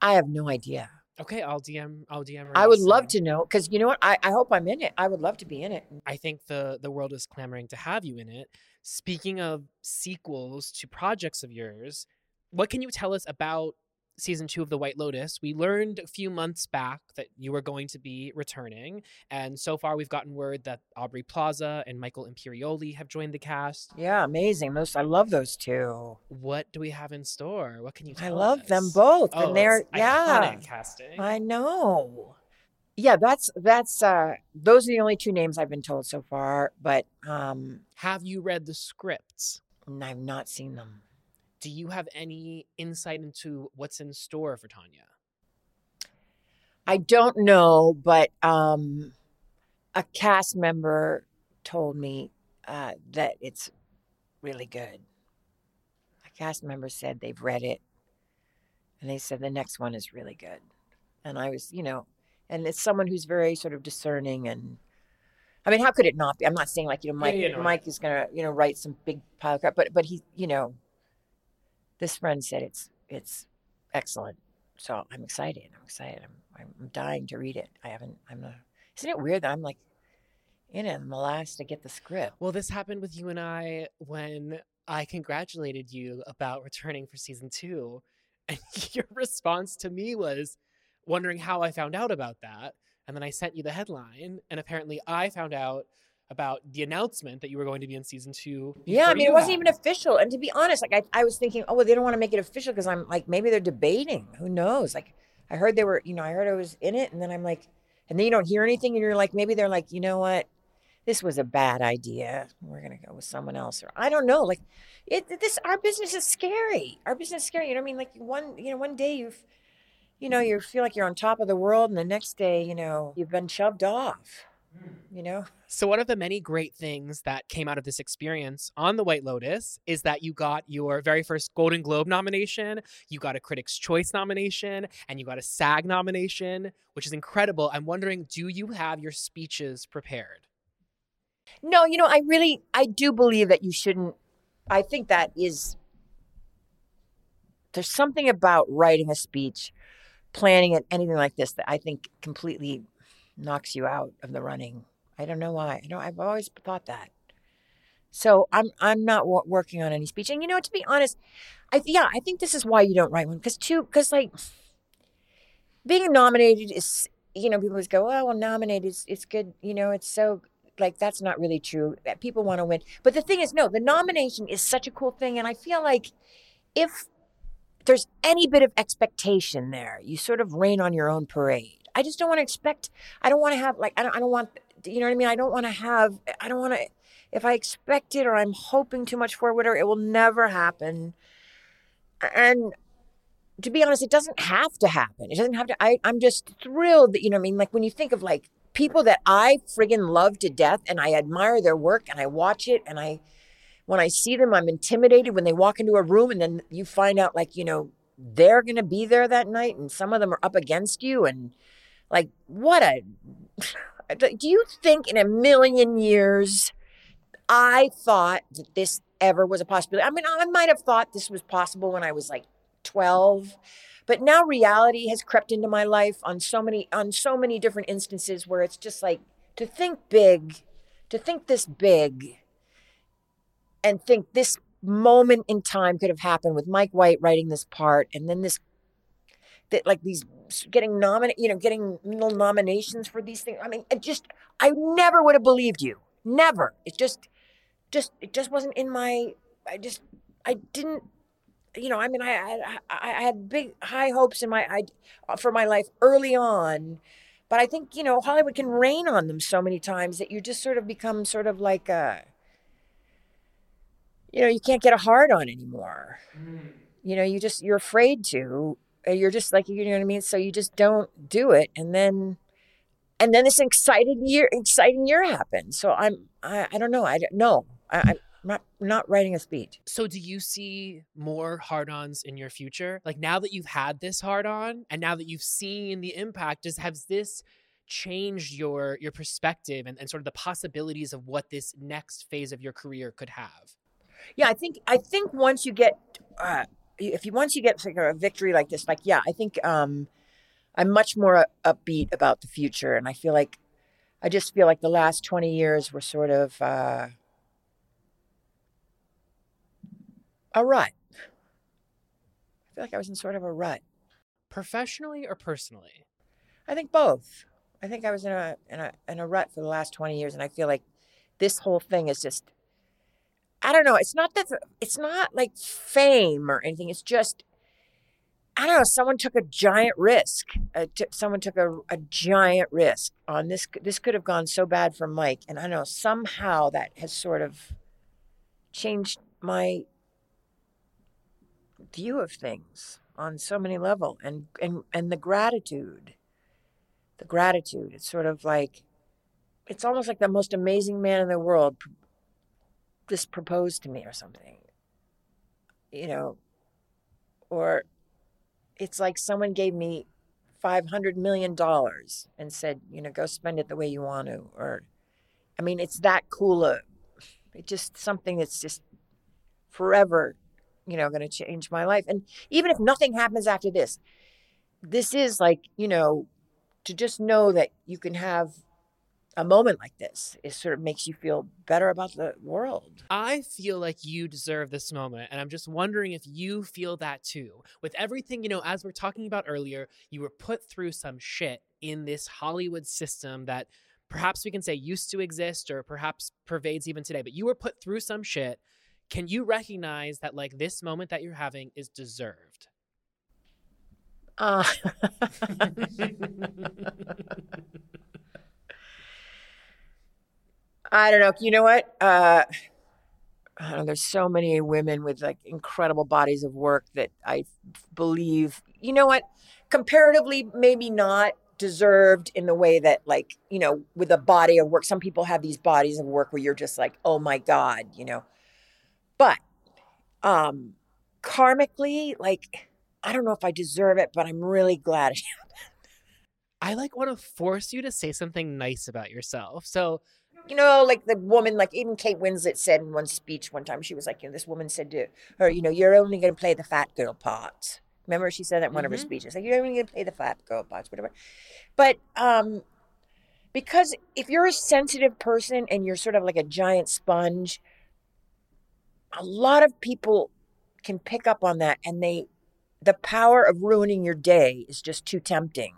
I have no idea. Okay, I'll DM. I'll DM. I would love to know because you know what? I, I hope I'm in it. I would love to be in it. I think the the world is clamoring to have you in it. Speaking of sequels to projects of yours, what can you tell us about season two of The White Lotus? We learned a few months back that you were going to be returning, and so far we've gotten word that Aubrey Plaza and Michael Imperioli have joined the cast. Yeah, amazing. Those I love those two. What do we have in store? What can you I tell love them both, Oh, and they're yeah. casting. I know. Yeah, that's that's uh those are the only two names I've been told so far, but um Have you read the scripts? I've not seen them. Do you have any insight into what's in store for Tanya? I don't know, but um a cast member told me uh that it's really good. A cast member said they've read it and they said the next one is really good. And I was, you know, and it's someone who's very sort of discerning and I mean, how could it not be? I'm not saying like, you know, Mike yeah, no, I- Mike is gonna, you know, write some big pile of crap, but but he, you know, this friend said it's it's excellent. So I'm excited. I'm excited. I'm I'm dying to read it. I haven't I'm not isn't it weird that I'm like in it, I'm the last to get the script. Well, this happened with you and I when I congratulated you about returning for season two. And [LAUGHS] your response to me was wondering how I found out about that. And then I sent you the headline. And apparently, I found out about the announcement that you were going to be in season two. Yeah, I mean, it wasn't even official. And to be honest, like I, I was thinking, oh, well, they don't want to make it official because I'm like, maybe they're debating. Who knows? Like, I heard they were, you know, I heard I was in it, and then I'm like, and then you don't hear anything, and you're like, maybe they're like, you know what, this was a bad idea. We're gonna go with someone else, or I don't know. Like, it this our business is scary. Our business is scary. You know what I mean? Like one, you know, one day you've, you know, you feel like you're on top of the world, and the next day, you know, you've been shoved off. You know. So, one of the many great things that came out of this experience on The White Lotus is that you got your very first Golden Globe nomination, you got a Critics' Choice nomination, and you got a SAG nomination, which is incredible. I'm wondering do you have your speeches prepared? No, you know, I really, I do believe that you shouldn't. I think that is there's something about writing a speech, planning it, anything like this that I think completely knocks you out of the running. I don't know why. I know I've always thought that. So I'm I'm not w- working on any speech. And you know, to be honest, I yeah, I think this is why you don't write one because two because like being nominated is you know people always go oh well nominated it's, it's good you know it's so like that's not really true that people want to win but the thing is no the nomination is such a cool thing and i feel like if there's any bit of expectation there you sort of rain on your own parade i just don't want to expect i don't want to have like i don't, I don't want you know what i mean i don't want to have i don't want to if i expect it or i'm hoping too much for whatever it will never happen and to be honest, it doesn't have to happen. It doesn't have to. I, I'm just thrilled that, you know, what I mean, like when you think of like people that I friggin' love to death and I admire their work and I watch it and I, when I see them, I'm intimidated when they walk into a room and then you find out like, you know, they're going to be there that night and some of them are up against you and like, what a, [SIGHS] do you think in a million years I thought that this ever was a possibility? I mean, I might have thought this was possible when I was like 12 but now reality has crept into my life on so many on so many different instances where it's just like to think big to think this big and think this moment in time could have happened with Mike White writing this part and then this that like these getting nominated you know getting little nominations for these things i mean it just i never would have believed you never it just just it just wasn't in my i just i didn't you know, I mean, I, I, I had big, high hopes in my, I, for my life early on, but I think you know Hollywood can rain on them so many times that you just sort of become sort of like a, you know, you can't get a hard on anymore. Mm. You know, you just you're afraid to. You're just like you know what I mean. So you just don't do it, and then, and then this exciting year, exciting year happens. So I'm, I, I don't know. I don't know. I, I I'm not not writing a speech. So do you see more hard-ons in your future? Like now that you've had this hard-on and now that you've seen the impact, does has this changed your your perspective and, and sort of the possibilities of what this next phase of your career could have? Yeah, I think I think once you get uh, if you once you get like a victory like this, like yeah, I think um, I'm much more upbeat about the future, and I feel like I just feel like the last 20 years were sort of uh, a rut. I feel like I was in sort of a rut. Professionally or personally? I think both. I think I was in a in a in a rut for the last 20 years and I feel like this whole thing is just I don't know, it's not that it's not like fame or anything. It's just I don't know, someone took a giant risk. Uh, t- someone took a, a giant risk on this this could have gone so bad for Mike and I don't know, somehow that has sort of changed my view of things on so many level and and and the gratitude the gratitude it's sort of like it's almost like the most amazing man in the world just proposed to me or something you know or it's like someone gave me 500 million dollars and said you know go spend it the way you want to or i mean it's that cool a, it's just something that's just forever you know, going to change my life. And even if nothing happens after this, this is like, you know, to just know that you can have a moment like this it sort of makes you feel better about the world. I feel like you deserve this moment. And I'm just wondering if you feel that too. With everything, you know, as we're talking about earlier, you were put through some shit in this Hollywood system that perhaps we can say used to exist or perhaps pervades even today, but you were put through some shit can you recognize that like this moment that you're having is deserved? Uh. [LAUGHS] [LAUGHS] [LAUGHS] I don't know. You know what? Uh, know, there's so many women with like incredible bodies of work that I believe, you know what? Comparatively, maybe not deserved in the way that, like, you know, with a body of work, some people have these bodies of work where you're just like, oh my God, you know. But um karmically, like I don't know if I deserve it, but I'm really glad. I [LAUGHS] like want to force you to say something nice about yourself. So you know, like the woman, like even Kate Winslet said in one speech one time, she was like, you know, this woman said to her, you know, you're only going to play the fat girl parts. Remember, she said that in one of her speeches, like you're only going to play the fat girl parts, whatever. But um, because if you're a sensitive person and you're sort of like a giant sponge, a lot of people can pick up on that, and they, the power of ruining your day is just too tempting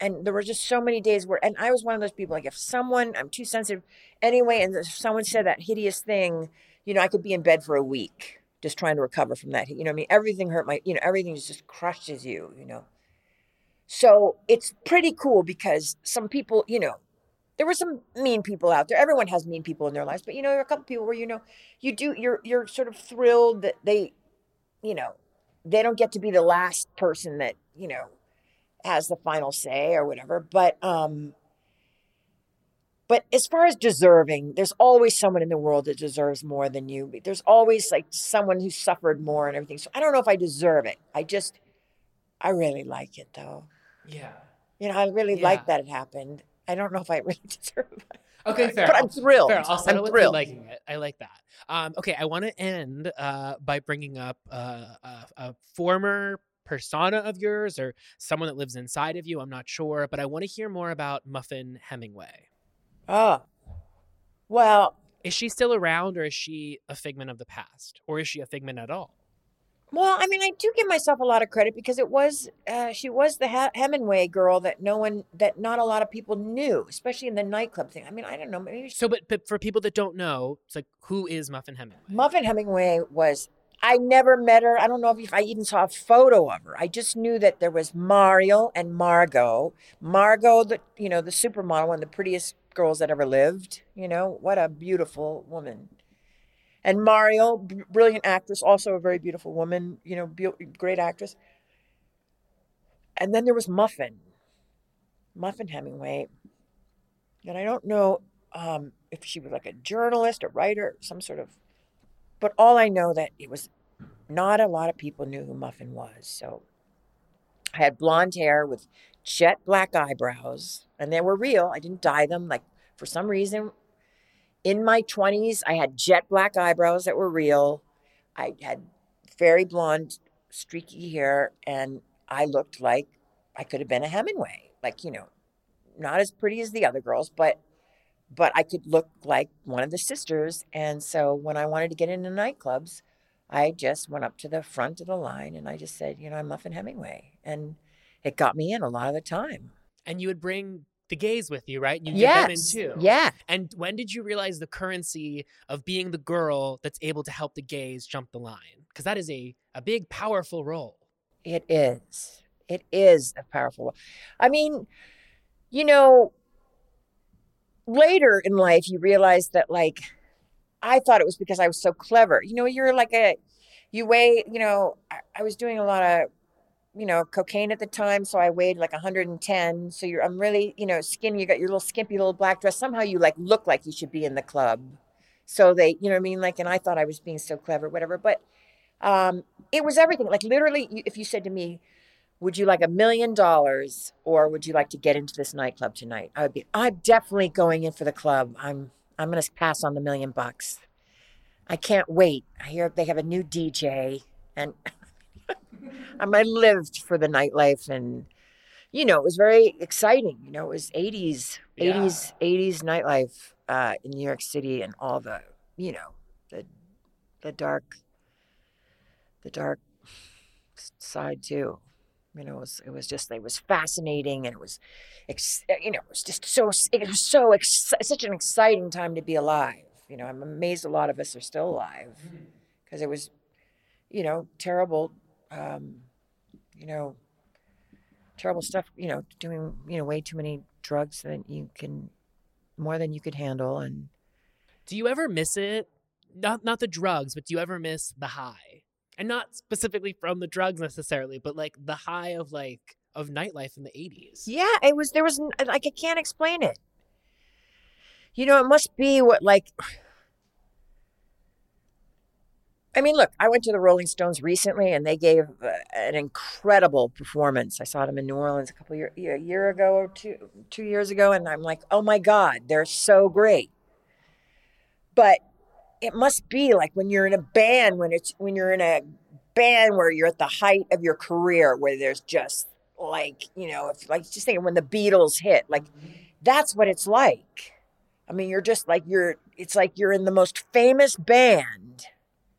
and there were just so many days where and i was one of those people like if someone i'm too sensitive anyway and if someone said that hideous thing you know i could be in bed for a week just trying to recover from that you know i mean? Everything hurt my you know everything just crushes you you know? So it's pretty cool because some people you know there were some mean people out there. Everyone has mean people in their lives but you know there are a couple people where you know you do you're you're sort of thrilled that they you know they don't get to be the last person that you know has the final say or whatever. But um but as far as deserving, there's always someone in the world that deserves more than you. There's always like someone who suffered more and everything. So I don't know if I deserve it. I just I really like it though. Yeah. You know, I really Yeah. like that it happened. I don't know if I [LAUGHS] really deserve it. Okay, fair. But I'm thrilled. Fair. I'll settle I'm thrilled. liking it. I like that. Um, okay, I want to end uh, by bringing up uh, a, a former persona of yours or someone that lives inside of you. I'm not sure, but I want to hear more about Muffin Hemingway. Oh. Well, Is she still around, or is she a figment of the past, or is she a figment at all? Well, I mean, I do give myself a lot of credit because it was uh, she was the ha- Hemingway girl that no one that not a lot of people knew, especially in the nightclub thing. I mean, I don't know, maybe she, So, but, but for people that don't know, it's like who is Muffin Hemingway? Muffin Hemingway was. I never met her. I don't know if I even saw a photo of her. I just knew that there was Mariel and Margaux. Margaux, the you know the supermodel, one of the prettiest girls that ever lived. You know what a beautiful woman. And Mariel, brilliant actress, also a very beautiful woman. You know, be- great actress. And then there was Muffin, Muffin Hemingway. And I don't know um, if she was like a journalist, a writer, some sort of. But all I know that it was not a lot of people knew who Muffin was. So I had blonde hair with jet black eyebrows, and they were real. I didn't dye them. Like for some reason, in my 20s, I had jet black eyebrows that were real. I had very blonde, streaky hair, and I looked like I could have been a Hemingway. Like, you know, not as pretty as the other girls, but but I could look like one of the sisters. And so when I wanted to get into nightclubs, I just went up to the front of the line and I just said, you know, I'm Muffin Hemingway. And it got me in a lot of the time. And you would bring the gays with you, right? You get them in Yes. too. Yeah. And when did you realize the currency of being the girl that's able to help the gays jump the line? Because that is a, a big, powerful role. It is. It is a powerful. Role. I mean, you know, later in life, you realize that, like, I thought it was because I was so clever. You know, you're like a, you weigh, you know, I, I was doing a lot of, you know, cocaine at the time. So I weighed like 110. So you're, I'm really, you know, skinny. You got your little skimpy little black dress. Somehow you like look like you should be in the club. So they, you know I mean? Like, and I thought I was being so clever, whatever. But um, it was everything. Like, literally, if you said to me, would you like a million dollars or would you like to get into this nightclub tonight? I would be, I'm definitely going in for the club. I'm, I'm going to pass on the million bucks. I can't wait. I hear they have a new DJ and [LAUGHS] um, I lived for the nightlife and, you know, it was very exciting. You know, it was 80s, 80s, 80s nightlife uh, in New York City and all the, you know, the, the dark, the dark side too. You know, it was, it was just, it was fascinating and it was, ex- you know, it was just so, it was so, ex- such an exciting time to be alive. You know, I'm amazed a lot of us are still alive because it was, you know, terrible, um, you know, terrible stuff, you know, doing, you know, way too many drugs that you can, more than you could handle. And Do you ever miss it? Not not the drugs, but do you ever miss the high? And not specifically from the drugs necessarily, but like the high of like of nightlife in the 80s. yeah, it was, there was, like, I can't explain it. You know, it must be what, like, I mean, look, I went to the Rolling Stones recently and they gave uh, an incredible performance. I saw them in New Orleans a couple year a year ago or two two years ago, and I'm like, oh my god, they're so great. But it must be like when you're in a band, when it's when you're in a band where you're at the height of your career, where there's just like you know, if like just thinking when the Beatles hit, like that's what it's like. I mean, you're just like you're. It's like you're in the most famous band,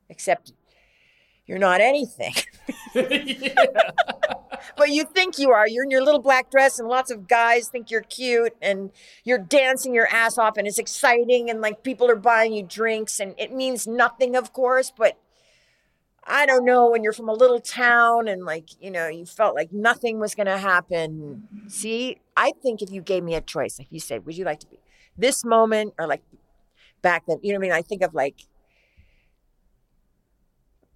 except you're not anything. [LAUGHS] but you think you are. You're in your little black dress, and lots of guys think you're cute, and you're dancing your ass off, and it's exciting, and like people are buying you drinks, and it means nothing, of course, but I don't know when you're from a little town and like, you know, you felt like nothing was going to happen. See, I think if you gave me a choice, like you said, would you like to be this moment or like back then? You know what I mean? I think of like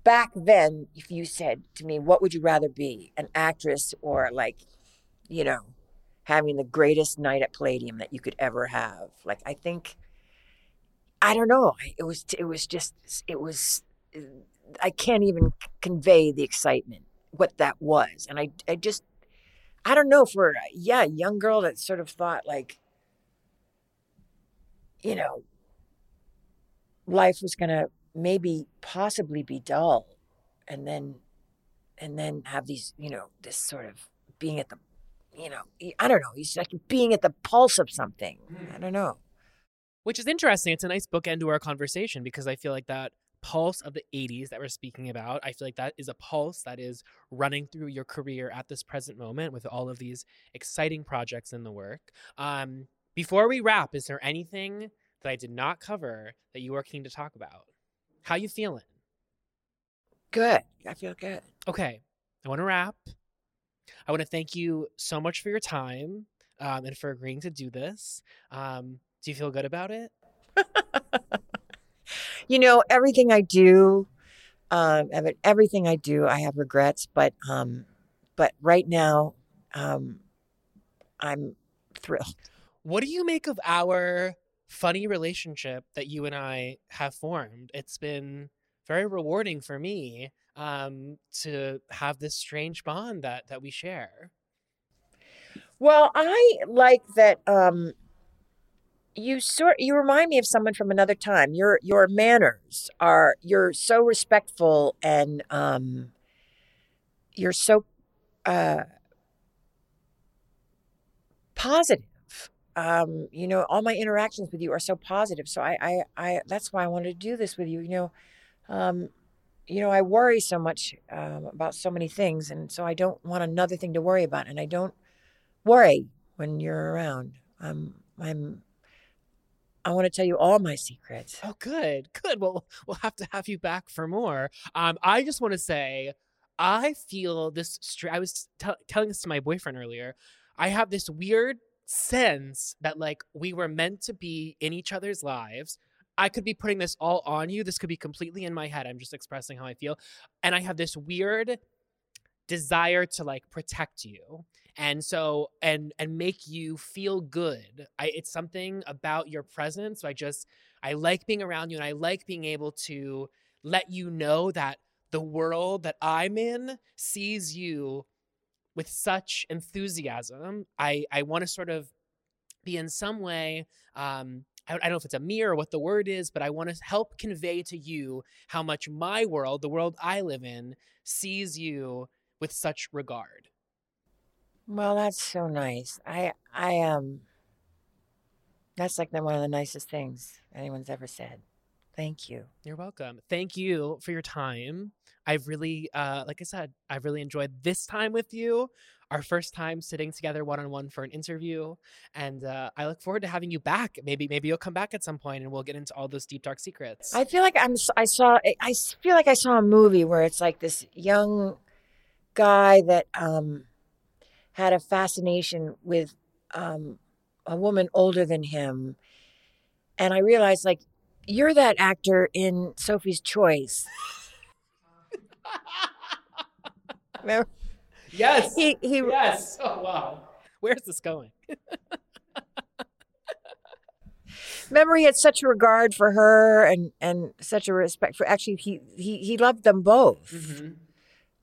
back then, if you said to me, what would you rather be, an actress or like, you know, having the greatest night at Palladium that you could ever have? Like, I think, I don't know. It was, it was just, it was, I can't even convey the excitement, what that was. And I, I just, I don't know, for, yeah, young girl that sort of thought like, you know, life was going to maybe possibly be dull and then and then have these you know this sort of being at the you know i don't know he's like being at the pulse of something i don't know Which is interesting. It's a nice bookend to our conversation because I feel like that pulse of the 80s that we're speaking about, I feel like that is a pulse that is running through your career at this present moment with all of these exciting projects in the work. Um, before we wrap, is there anything that I did not cover that you are keen to talk about? How you feeling? good i feel good Okay, I want to wrap. I want to thank you so much for your time um, and for agreeing to do this. Um, do you feel good about it? [LAUGHS] you know everything i do um Evan, everything i do i have regrets but um but right now um i'm thrilled What do you make of our funny relationship that you and I have formed? It's been very rewarding for me um, to have this strange bond that that we share. Well, I like that um you sort you remind me of someone from another time. Your your manners are you're so respectful and um you're so uh positive. Um, you know, all my interactions with you are so positive. So I I, I that's why I wanted to do this with you. You know, um you know, I worry so much um, about so many things, and so I don't want another thing to worry about, and I don't worry when you're around. I'm, I'm, I want to tell you all my secrets. Oh, good, good. Well, we'll have to have you back for more. Um, I just want to say, I feel this. Str- I was tell telling this to my boyfriend earlier. I have this weird sense that like we were meant to be in each other's lives. I could be putting this all on you. This could be completely in my head. I'm just expressing how I feel. And I have this weird desire to like protect you. And so and and make you feel good. I it's something about your presence. I just I like being around you and I like being able to let you know that the world that I'm in sees you with such enthusiasm. I I want to sort of be in some way um I I don't know if it's a mirror or what the word is, but I want to help convey to you how much my world, the world I live in, sees you with such regard. Well, that's so nice. I, I um, that's like one of the nicest things anyone's ever said. Thank you. You're welcome. Thank you for your time. I've really, uh, like I said, I've really enjoyed this time with you. Our first time sitting together one on one for an interview, and uh, I look forward to having you back. Maybe, maybe you'll come back at some point, and we'll get into all those deep dark secrets. I feel like I'm. I saw. I feel like I saw a movie where it's like this young guy that um had a fascination with um a woman older than him, and I realized like you're that actor in Sophie's Choice. Remember? yes, He he. yes. Oh wow, where's this going? Remember, he had such a regard for her and and such a respect for. Actually, he he he loved them both. Mm-hmm.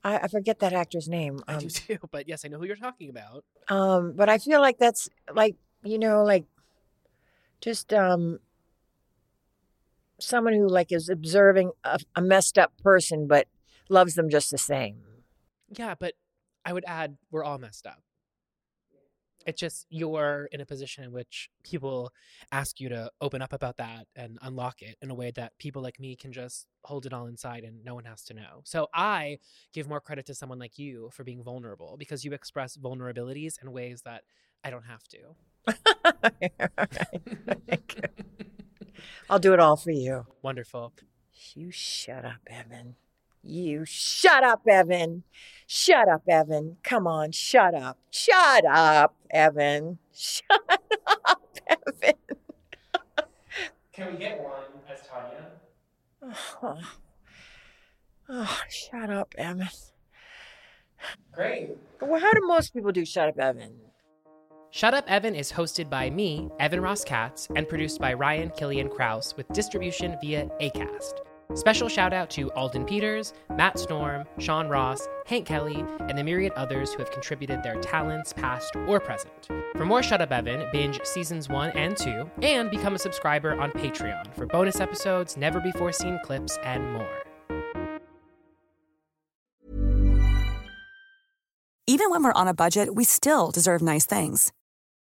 I, I forget that actor's name. I Um, do too, but yes, I know who you're talking about. um, but I feel like that's like you know, like just um someone who like is observing a, a messed up person, but loves them just the same. Yeah, but I would add we're all messed up. It's just you're in a position in which people ask you to open up about that and unlock it in a way that people like me can just hold it all inside and no one has to know. So I give more credit to someone like you for being vulnerable because you express vulnerabilities in ways that I don't have to. [LAUGHS] [LAUGHS] [LAUGHS] I'll do it all for you. Wonderful. You shut up, Evan. You shut up, Evan. Shut up, Evan. Come on, shut up. Shut up, Evan. [LAUGHS] Shut up, Evan. [LAUGHS] Can we get one as Tanya? Oh, [SIGHS] oh, shut up, Evan. Great. Well, how do most people do shut up, Evan? Shut Up Evan is hosted by me, Evan Ross Katz, and produced by Ryan Killian Kraus with distribution via ACAST. Special shout out to Alden Peters, Matt Storm, Sean Ross, Hank Kelly, and the myriad others who have contributed their talents, past or present. For more Shut Up Evan, binge seasons 1 and 2, and become a subscriber on Patreon for bonus episodes, never before seen clips, and more. Even when we're on a budget, we still deserve nice things.